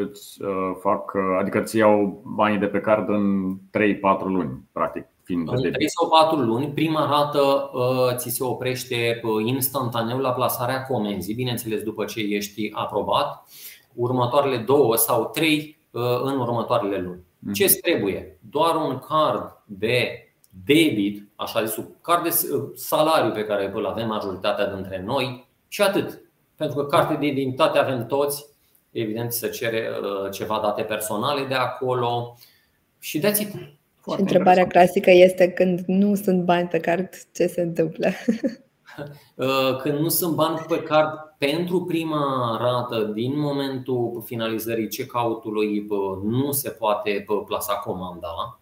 Speaker 2: îți uh, fac, uh, adică îți iau banii de pe card în 3-4 luni, practic. Fiind
Speaker 3: în 3 sau 4 luni, prima rată ți se oprește instantaneu la plasarea comenzii, bineînțeles după ce ești aprobat, următoarele două sau trei în următoarele luni. Mhm. Ce trebuie? Doar un card de debit, așa zis, card de salariu pe care îl avem majoritatea dintre noi și atât. Pentru că carte de identitate avem toți, evident să cere uh, ceva date personale de acolo și de it.
Speaker 4: Și întrebarea clasică este când nu sunt bani pe card, ce se întâmplă?
Speaker 3: Uh, când nu sunt bani pe card pentru prima rată, din momentul finalizării check-out-ului, nu se poate plasa comanda.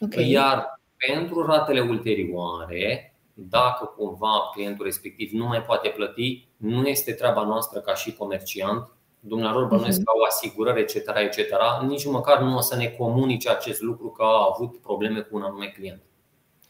Speaker 3: Okay. Iar pentru ratele ulterioare, dacă cumva clientul respectiv nu mai poate plăti, nu este treaba noastră ca și comerciant. Dumnealor bănuiesc că au asigurări, etc., etc. Nici măcar nu o să ne comunice acest lucru că a avut probleme cu un anume client.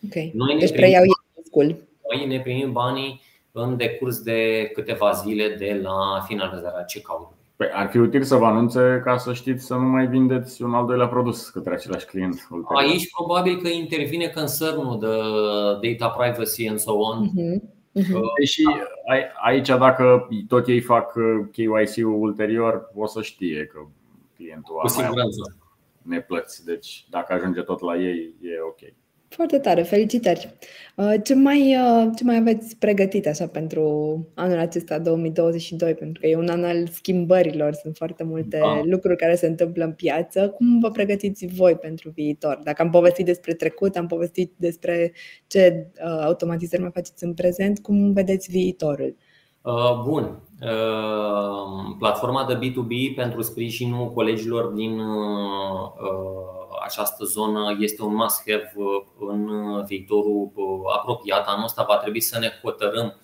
Speaker 4: Okay. Noi ne deci preiau riscul.
Speaker 3: Noi ne primim banii în decurs de câteva zile de la finalizarea check-out.
Speaker 2: Păi ar fi util să vă anunțe ca să știți să nu mai vindeți un al doilea produs către același client.
Speaker 3: Aici probabil că intervine concernul de data privacy and so on. Uh-huh.
Speaker 2: Uh-huh. Deși aici dacă tot ei fac uh, KYC-ul ulterior, o să știe că clientul
Speaker 3: a mai
Speaker 2: neplăți. Deci dacă ajunge tot la ei, e ok.
Speaker 4: Foarte tare, felicitări! Uh, ce mai, uh, ce mai aveți pregătit așa pentru anul acesta 2022? Pentru că e un an al schimbărilor, sunt foarte multe da. lucruri care se întâmplă în piață. Cum vă pregătiți voi pentru viitor? Dacă am povestit despre trecut, am povestit despre ce uh, automatizări mai faceți în prezent, cum vedeți viitorul?
Speaker 3: Bun. Platforma de B2B pentru sprijinul colegilor din această zonă este un must-have uh, în viitorul uh, apropiat. Anul ăsta va trebui să ne hotărâm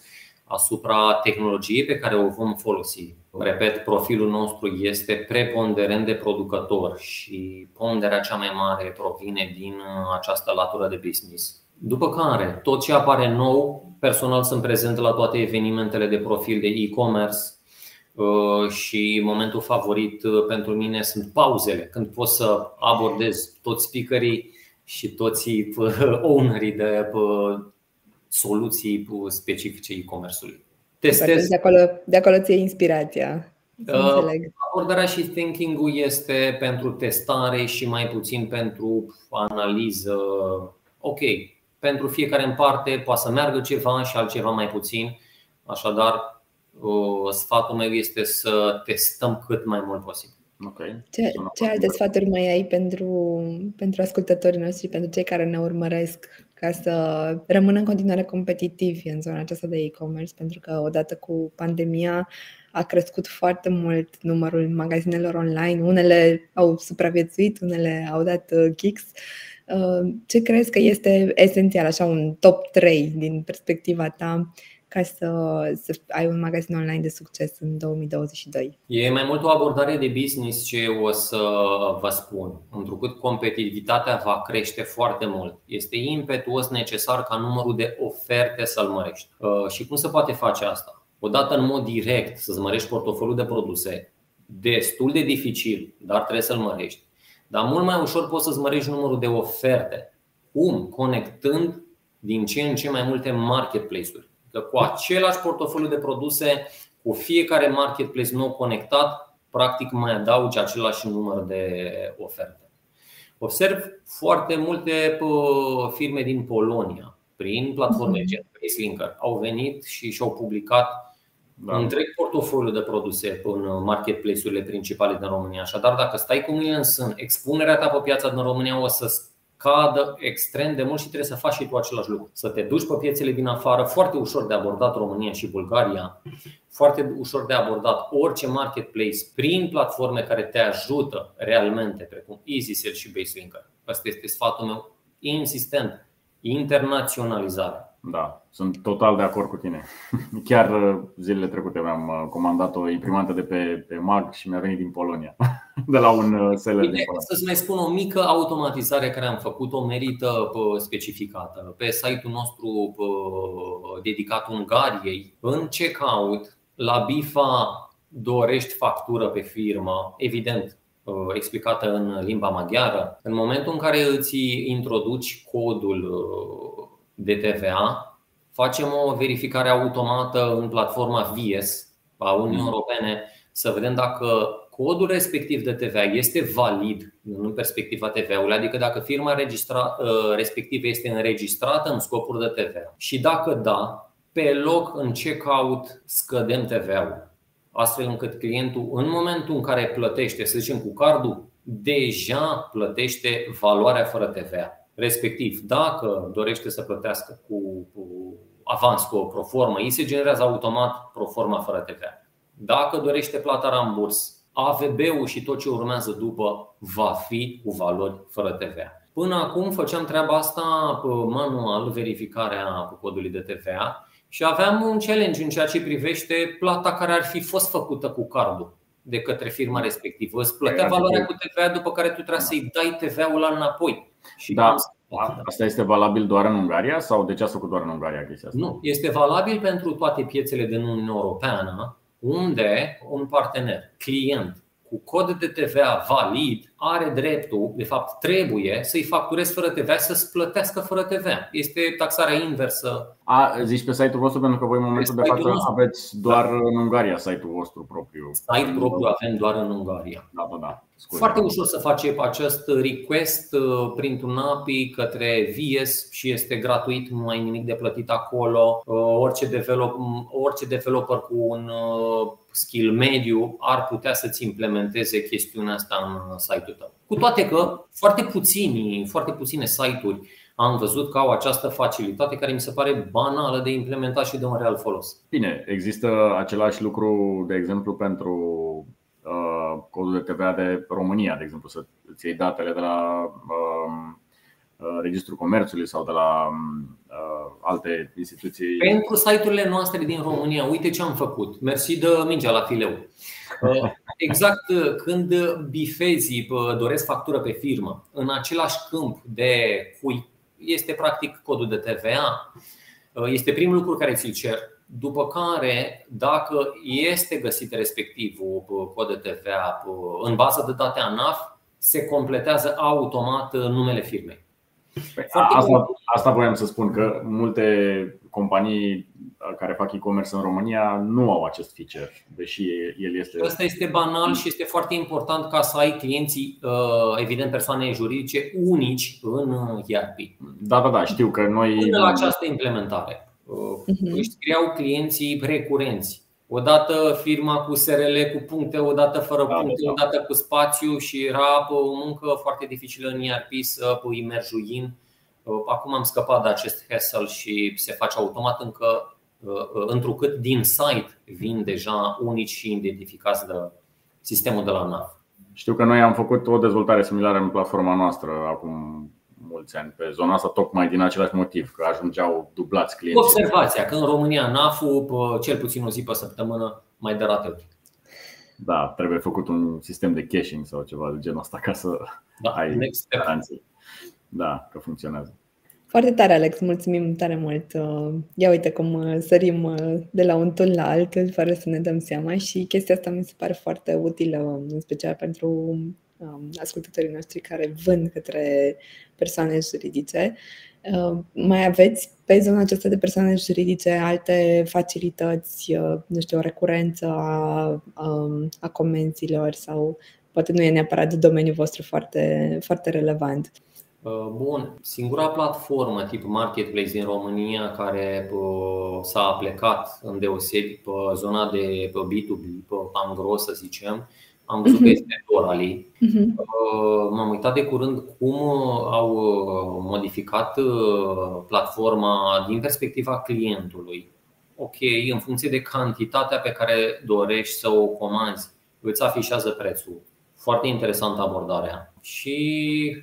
Speaker 3: asupra tehnologiei pe care o vom folosi. Repet, profilul nostru este preponderent de producător și ponderea cea mai mare provine din uh, această latură de business. După care, tot ce apare nou, personal sunt prezent la toate evenimentele de profil de e-commerce, Uh, și momentul favorit uh, pentru mine sunt pauzele, când pot să abordez toți speakerii și toți uh, ownerii de soluții specifice e-commerce-ului.
Speaker 4: Testez. De acolo, de acolo ți inspirația.
Speaker 3: Abordarea și thinking-ul este pentru testare și mai puțin pentru analiză. Ok, pentru fiecare în parte poate să meargă ceva și altceva mai puțin. Așadar, sfatul meu este să testăm cât mai mult posibil.
Speaker 2: Okay.
Speaker 4: Ce, ce alte sfaturi mai ai pentru, pentru ascultătorii noștri, pentru cei care ne urmăresc, ca să rămână în continuare competitivi în zona aceasta de e-commerce? Pentru că odată cu pandemia a crescut foarte mult numărul magazinelor online. Unele au supraviețuit, unele au dat uh, kicks. Uh, ce crezi că este esențial, așa un top 3 din perspectiva ta ca să, să ai un magazin online de succes în 2022?
Speaker 3: E mai mult o abordare de business ce o să vă spun. Întrucât competitivitatea va crește foarte mult. Este impetuos necesar ca numărul de oferte să-l mărești. Uh, și cum se poate face asta? Odată în mod direct să-ți mărești portofoliul de produse, destul de dificil, dar trebuie să-l mărești. Dar mult mai ușor poți să-ți mărești numărul de oferte. Cum? Conectând din ce în ce mai multe marketplace-uri că cu același portofoliu de produse, cu fiecare marketplace nou conectat, practic mai adaugi același număr de oferte. Observ foarte multe firme din Polonia, prin platforme mhm. gen FaceLinker, au venit și și-au publicat da. întreg portofoliu de produse în marketplace-urile principale din România. Așadar, dacă stai cu mine în sân, expunerea ta pe piața din România o să cadă extrem de mult și trebuie să faci și tu același lucru. Să te duci pe piețele din afară, foarte ușor de abordat România și Bulgaria, foarte ușor de abordat orice marketplace prin platforme care te ajută realmente, precum EasySell și BaseLinker. Asta este sfatul meu insistent. Internaționalizare.
Speaker 2: Da, sunt total de acord cu tine. Chiar uh, zilele trecute mi-am uh, comandat o imprimantă de pe, pe Mag și mi-a venit din Polonia, de la un uh, seller din Polonia.
Speaker 3: Să-ți mai spun o mică automatizare care am făcut-o merită specificată. Pe site-ul nostru dedicat Ungariei, în checkout, la BIFA dorești factură pe firmă, evident, explicată în limba maghiară. În momentul în care îți introduci codul de TVA, facem o verificare automată în platforma VIES a Uniunii mm. Europene să vedem dacă codul respectiv de TVA este valid în perspectiva TVA-ului, adică dacă firma registra, ă, respectivă este înregistrată în scopuri de TVA. Și dacă da, pe loc în checkout scădem TVA-ul. Astfel încât clientul, în momentul în care plătește, să zicem cu cardul, deja plătește valoarea fără TVA. Respectiv, dacă dorește să plătească cu, cu avans, cu o proformă, îi se generează automat proforma fără TVA. Dacă dorește plata ramburs, AVB-ul și tot ce urmează după va fi cu valori fără TVA. Până acum făceam treaba asta manual, verificarea codului de TVA și aveam un challenge în ceea ce privește plata care ar fi fost făcută cu cardul de către firma respectivă. Îți plătea valoarea cu TVA, după care tu trebuie să-i dai TVA-ul la înapoi.
Speaker 2: Și da, asta este valabil doar în Ungaria sau de ce ați făcut doar în Ungaria chestia asta?
Speaker 3: Nu, este valabil pentru toate piețele din Uniunea Europeană, unde un partener, client, cu cod de TVA valid are dreptul, de fapt trebuie, să-i facturezi fără TVA să-ți plătească fără TVA. Este taxarea inversă.
Speaker 2: A, zici pe site-ul vostru pentru că voi în momentul de față aveți doar da. în Ungaria site-ul vostru propriu.
Speaker 3: Site propriu avem doar în Ungaria.
Speaker 2: Da, da, da.
Speaker 3: Scuze. Foarte ușor să faci acest request uh, printr-un API către VS și este gratuit, nu ai nimic de plătit acolo. Uh, orice, develop, orice developer cu un uh, skill mediu ar putea să-ți implementeze chestiunea asta în site-ul tău. Cu toate că foarte puțini, foarte puține site-uri am văzut că au această facilitate care mi se pare banală de implementat și de un real folos.
Speaker 2: Bine, există același lucru, de exemplu, pentru uh, codul de TVA de România, de exemplu, să îți iei datele de la uh, Uh, Registrul Comerțului sau de la uh, alte instituții.
Speaker 3: Pentru site-urile noastre din România, uite ce am făcut. Mersi de mingea la fileu. Uh, exact când bifezii doresc factură pe firmă, în același câmp de cui este practic codul de TVA, este primul lucru care ți-l cer. După care, dacă este găsit respectivul cod de TVA în bază de date ANAF, se completează automat numele firmei.
Speaker 2: Păi, asta, asta voiam să spun că multe companii care fac e-commerce în România nu au acest feature, deși el este.
Speaker 3: Asta este banal și este foarte important ca să ai clienții, uh, evident, persoane juridice unici în ERP.
Speaker 2: Da, da, da, știu că noi.
Speaker 3: Până la această implementare. Uh-huh. Își scriau clienții recurenți. Odată firma cu SRL cu puncte, odată fără da, puncte, da. odată cu spațiu și era o muncă foarte dificilă în ERP să îi merjuin. Acum am scăpat de acest hassle și se face automat încă întrucât din site vin deja unici și identificați de sistemul de la NAV.
Speaker 2: Știu că noi am făcut o dezvoltare similară în platforma noastră acum mulți ani pe zona asta, tocmai din același motiv, că ajungeau dublați clienți.
Speaker 3: Observația că în România NAF-ul, cel puțin o zi pe săptămână, mai dă rate.
Speaker 2: Da, trebuie făcut un sistem de caching sau ceva de genul ăsta ca să da, ai garanții. Da, că funcționează.
Speaker 4: Foarte tare, Alex, mulțumim tare mult. Ia uite cum uh, sărim uh, de la un ton la altul fără să ne dăm seama și chestia asta mi se pare foarte utilă, în special pentru Um, ascultătorii noștri care vând către persoane juridice. Um, mai aveți pe zona aceasta de persoane juridice alte facilități, uh, nu știu, o recurență a, um, a comenzilor sau poate nu e neapărat de domeniul vostru foarte, foarte relevant.
Speaker 3: Uh, bun, singura platformă tip marketplace din România care uh, s-a plecat în deosebi pe zona de B2B, pe angro să zicem, am văzut că mhm. este Dorali. Uh-huh. M-am uitat de curând cum au uh, modificat uh, platforma din perspectiva clientului. Ok, în funcție de cantitatea pe care dorești să o comanzi, îți afișează prețul. Foarte interesantă abordarea și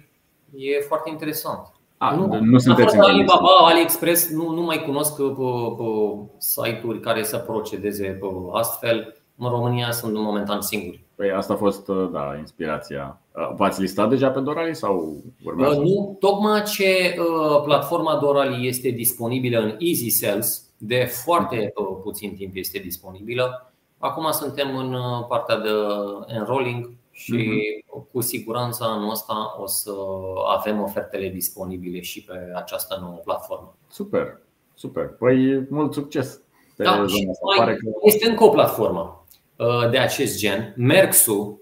Speaker 3: e foarte interesant.
Speaker 2: A, nu, nu sunteți
Speaker 3: în Alibaba, AliExpress, nu, nu mai cunosc pe, pe site-uri care să procedeze pe astfel. În România sunt în momentan singuri.
Speaker 2: Păi asta a fost da, inspirația. V-ați listat deja pe Dorali sau urmează?
Speaker 3: Nu, tocmai ce platforma Dorali este disponibilă în Easy Sales, de foarte puțin timp este disponibilă. Acum suntem în partea de enrolling și uh-huh. cu siguranță anul ăsta o să avem ofertele disponibile și pe această nouă platformă.
Speaker 2: Super, super. Păi mult succes!
Speaker 3: Da, și mai că... este încă o platformă uh, de acest gen. Merxu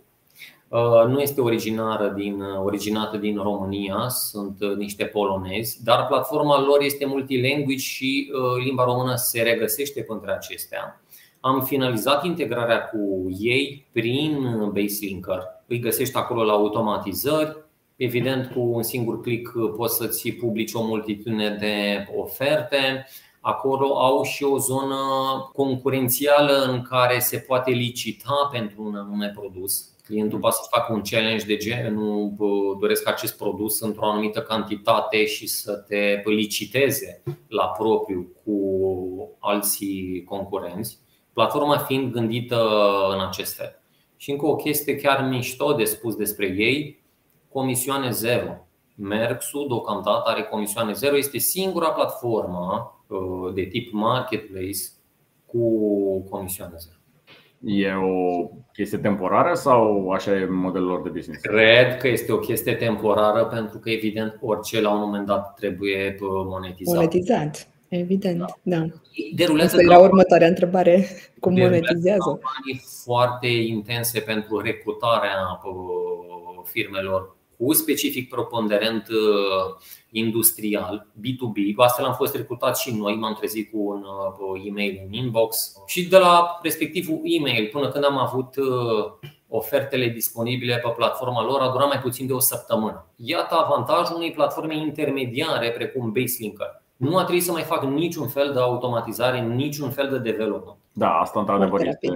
Speaker 3: uh, nu este originară din, uh, originată din România, sunt niște polonezi, dar platforma lor este multilanguage și limba română se regăsește între acestea. Am finalizat integrarea cu ei prin Baselinker. Îi găsești acolo la automatizări. Evident, cu un singur click poți să-ți publici o multitudine de oferte. Acolo au și o zonă concurențială în care se poate licita pentru un anume produs. Clientul poate să facă un challenge de genul doresc acest produs într-o anumită cantitate și să te liciteze la propriu cu alții concurenți platforma fiind gândită în acest fel. Și încă o chestie chiar mișto de spus despre ei, comisioane zero. Merxul deocamdată are comisioane zero, este singura platformă uh, de tip marketplace cu comisioane zero.
Speaker 2: E o chestie temporară sau așa e modelul lor de business?
Speaker 3: Cred că este o chestie temporară pentru că evident orice la un moment dat trebuie uh, monetizat.
Speaker 4: Monetizat. Evident, da. da.
Speaker 3: Derulează
Speaker 4: Asta la următoarea întrebare. Cum monetizează?
Speaker 3: foarte intense pentru recrutarea uh, firmelor cu specific preponderent uh, industrial, B2B. Astfel am fost recrutat și noi, m-am trezit cu un uh, e-mail în inbox și de la respectivul e-mail până când am avut ofertele disponibile pe platforma lor a durat mai puțin de o săptămână. Iată avantajul unei platforme intermediare precum Baselinker nu a trebuit să mai fac niciun fel de automatizare, niciun fel de development.
Speaker 2: Da, asta într-adevăr este,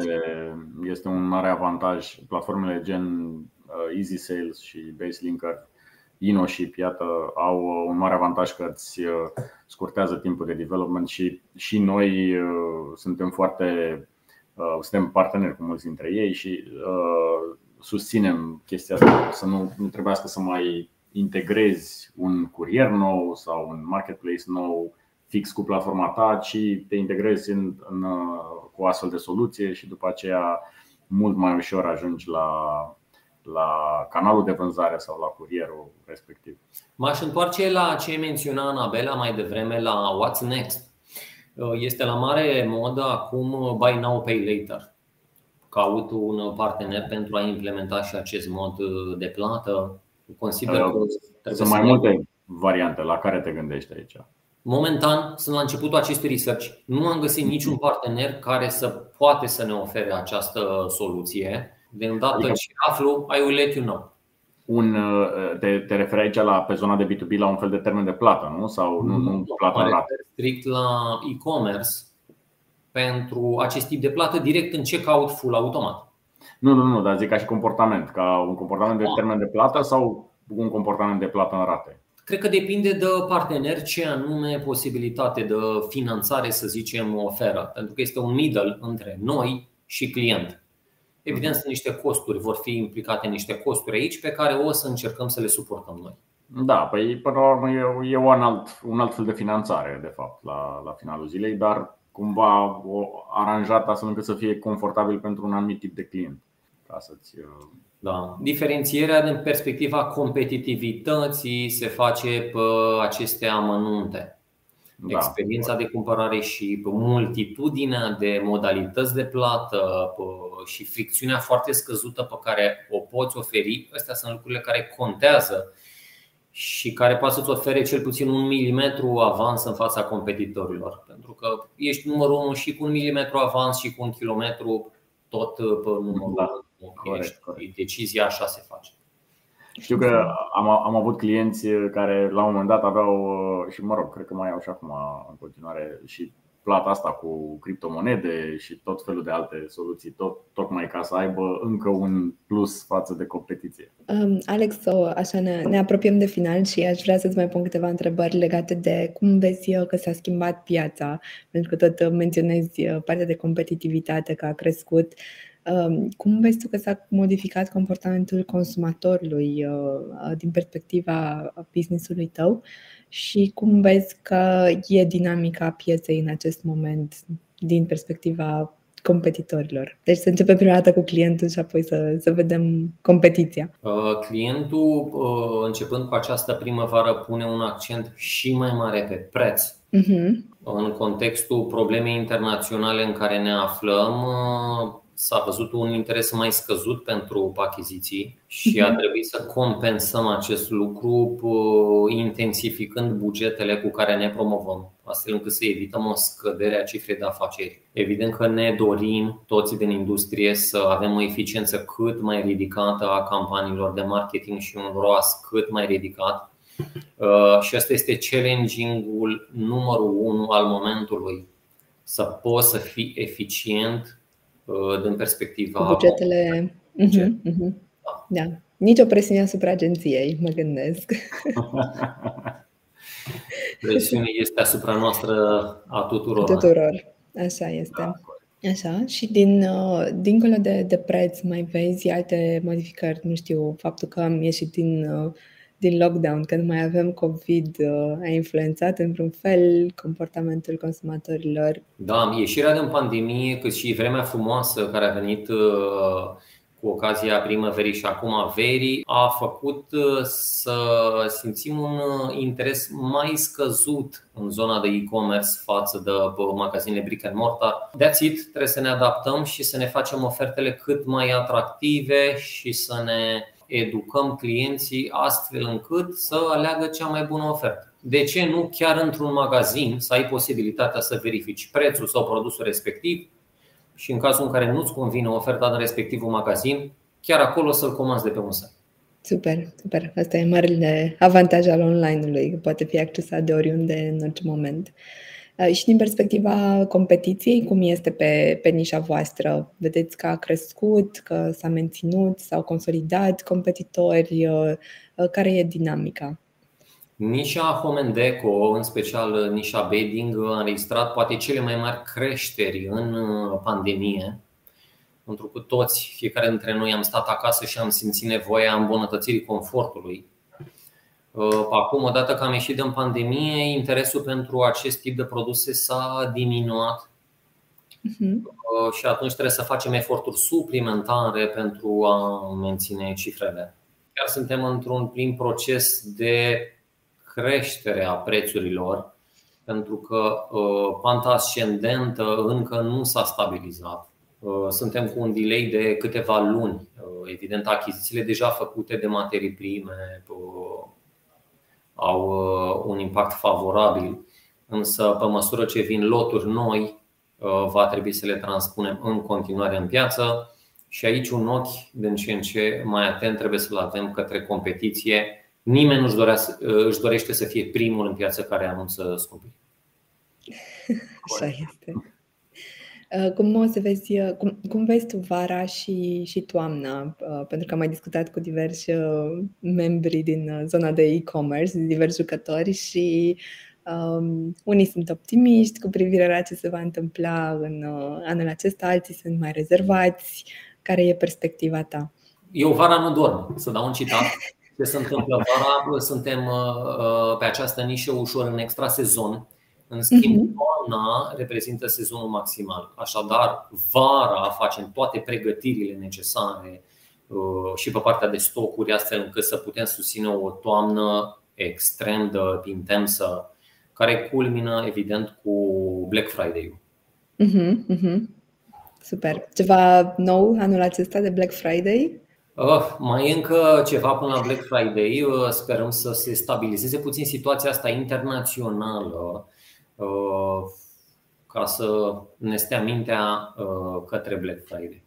Speaker 2: este un mare avantaj. Platformele gen uh, Easy Sales și Baselinker, InnoShip, iată, au uh, un mare avantaj că îți uh, scurtează timpul de development și, și noi suntem foarte suntem parteneri cu mulți dintre ei și susținem chestia asta, să nu, nu trebuiască să mai integrezi un curier nou sau un marketplace nou fix cu platforma ta, ci te integrezi în, în, cu astfel de soluție și după aceea mult mai ușor ajungi la, la canalul de vânzare sau la curierul respectiv.
Speaker 3: M-aș întoarce la ce menționa Anabela mai devreme la What's Next. Este la mare modă acum Buy Now, Pay Later. Caut un partener pentru a implementa și acest mod de plată Consider
Speaker 2: că sunt mai multe variante la care te gândești aici.
Speaker 3: Momentan sunt la începutul acestui research. Nu am găsit niciun partener care să poate să ne ofere această soluție. De îndată adică ce aflu, I will let you know.
Speaker 2: Un, te, te referi aici la pe zona de B2B la un fel de termen de plată, nu? Sau nu, nu plată în rate?
Speaker 3: Strict la e-commerce pentru acest tip de plată direct în checkout full automat.
Speaker 2: Nu, nu, nu, dar zic ca și comportament, ca un comportament de da. termen de plată sau un comportament de plată în rate?
Speaker 3: Cred că depinde de partener ce anume posibilitate de finanțare, să zicem, oferă. Pentru că este un middle între noi și client. Evident, sunt niște costuri, vor fi implicate niște costuri aici pe care o să încercăm să le suportăm noi.
Speaker 2: Da, păi până la urmă e, un, alt, un alt fel de finanțare, de fapt, la, la finalul zilei, dar cumva o aranjat astfel încât să fie confortabil pentru un anumit tip de client. Ca să-ți uh,
Speaker 3: da. Diferențierea din perspectiva competitivității se face pe aceste amănunte. Da. Experiența de cumpărare și pe multitudinea de modalități de plată și fricțiunea foarte scăzută pe care o poți oferi, astea sunt lucrurile care contează și care poate să-ți ofere cel puțin un milimetru avans în fața competitorilor. Pentru că ești numărul 1 și cu un milimetru avans și cu un kilometru tot pe numărul da. Corect, corect. Decizia așa se face.
Speaker 2: Știu că am, am avut clienți care la un moment dat aveau și mă rog, cred că mai au și acum în continuare și plata asta cu criptomonede și tot felul de alte soluții, tot, tocmai ca să aibă încă un plus față de competiție.
Speaker 4: Um, Alex, so, așa ne, ne apropiem de final și aș vrea să-ți mai pun câteva întrebări legate de cum vezi că s-a schimbat piața, pentru că tot menționezi uh, partea de competitivitate că a crescut. Um, cum vezi tu că s-a modificat comportamentul consumatorului uh, din perspectiva business-ului tău și cum vezi că e dinamica pieței în acest moment din perspectiva competitorilor. Deci să începem prima dată cu clientul și apoi să, să vedem competiția.
Speaker 3: Uh, clientul, uh, începând cu această primăvară, pune un accent și mai mare pe preț. Uh-huh. În contextul problemei internaționale în care ne aflăm, s-a văzut un interes mai scăzut pentru achiziții și a mhm. trebuit să compensăm acest lucru intensificând bugetele cu care ne promovăm, astfel încât să evităm o scădere a cifrei de afaceri. Evident că ne dorim toți din industrie să avem o eficiență cât mai ridicată a campaniilor de marketing și un ROAS cât mai ridicat. Uh, și asta este challenging-ul numărul unu al momentului. Să poți să fii eficient Uh, din perspectiva.
Speaker 4: Cu bugetele. Buget. Uh-huh, uh-huh. Da. da. Nici o presiune asupra agenției, mă gândesc.
Speaker 3: Presiunea este asupra noastră a tuturor.
Speaker 4: Tuturor, așa este. Da. Așa, și din, uh, dincolo de, de preț, mai vezi alte modificări? Nu știu, faptul că am ieșit din uh, din lockdown, când mai avem COVID, uh, a influențat într-un fel comportamentul consumatorilor?
Speaker 3: Da, ieșirea din pandemie, cât și vremea frumoasă care a venit uh, cu ocazia primăverii și acum a verii, a făcut uh, să simțim un interes mai scăzut în zona de e-commerce față de magazinele brick and mortar. That's it, trebuie să ne adaptăm și să ne facem ofertele cât mai atractive și să ne educăm clienții astfel încât să aleagă cea mai bună ofertă. De ce nu chiar într-un magazin să ai posibilitatea să verifici prețul sau produsul respectiv și în cazul în care nu-ți convine oferta din respectivul magazin, chiar acolo să-l comanzi de pe un site.
Speaker 4: Super, super. Asta e marele avantaj al online-ului, că poate fi accesat de oriunde în orice moment. Uh, și din perspectiva competiției, cum este pe, pe nișa voastră? Vedeți că a crescut, că s-a menținut, s-au consolidat competitori? Uh, uh, care e dinamica?
Speaker 3: Nișa Home and Deco, în special nișa bedding, a înregistrat poate cele mai mari creșteri în pandemie, pentru că toți, fiecare dintre noi am stat acasă și am simțit nevoia îmbunătățirii confortului Uh, acum, odată că am ieșit din pandemie, interesul pentru acest tip de produse s-a diminuat uh-huh. și atunci trebuie să facem eforturi suplimentare pentru a menține cifrele. Chiar suntem într-un plin proces de creștere a prețurilor, pentru că uh, panta ascendentă încă nu s-a stabilizat. Suntem cu un delay de câteva luni. Evident, achizițiile deja făcute de materii prime, au uh, un impact favorabil, însă pe măsură ce vin loturi noi, uh, va trebui să le transpunem în continuare în piață și aici un ochi din ce în ce mai atent trebuie să-l avem către competiție. Nimeni nu uh, își dorește să fie primul în piață care anunță scumpiri.
Speaker 4: Așa este. Uh, cum o să vezi, uh, cum, cum vezi tu vara și, și toamna? Uh, pentru că am mai discutat cu diversi membri din zona de e-commerce, diversi jucători și um, unii sunt optimiști cu privire la ce se va întâmpla în anul acesta, alții sunt mai rezervați. Care e perspectiva ta?
Speaker 3: Eu vara nu dorm, să dau un citat. Ce se întâmplă vara? Suntem pe această nișă ușor în extra sezon în schimb, mhm. toamna reprezintă sezonul maximal. Așadar, vara facem toate pregătirile necesare uh, și pe partea de stocuri, astfel încât să putem susține o toamnă extrem de intensă, care culmină, evident, cu Black Friday-ul.
Speaker 4: Uh-huh, uh-huh. Super. Ceva nou anul acesta de Black Friday?
Speaker 3: Uh, mai încă ceva până la Black Friday. Uh, sperăm să se stabilizeze puțin situația asta internațională Uh, ca să ne stea mintea uh, către Black Friday.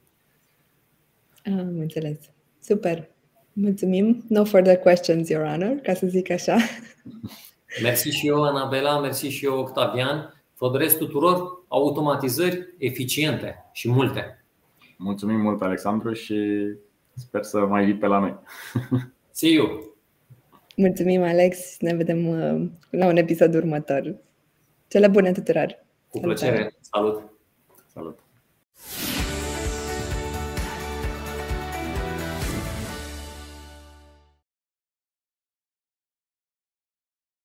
Speaker 4: Am înțeles. Super. Mulțumim. No further questions, Your Honor, ca să zic așa.
Speaker 3: Mersi și eu, Anabela, mersi și eu, Octavian. Vă doresc tuturor automatizări eficiente și multe.
Speaker 2: Mulțumim mult, Alexandru, și sper să mai vii pe la noi.
Speaker 3: See you!
Speaker 4: Mulțumim, Alex. Ne vedem uh, la un episod următor. Cele bune tuturor!
Speaker 3: Cu plăcere! Salut!
Speaker 2: Salut!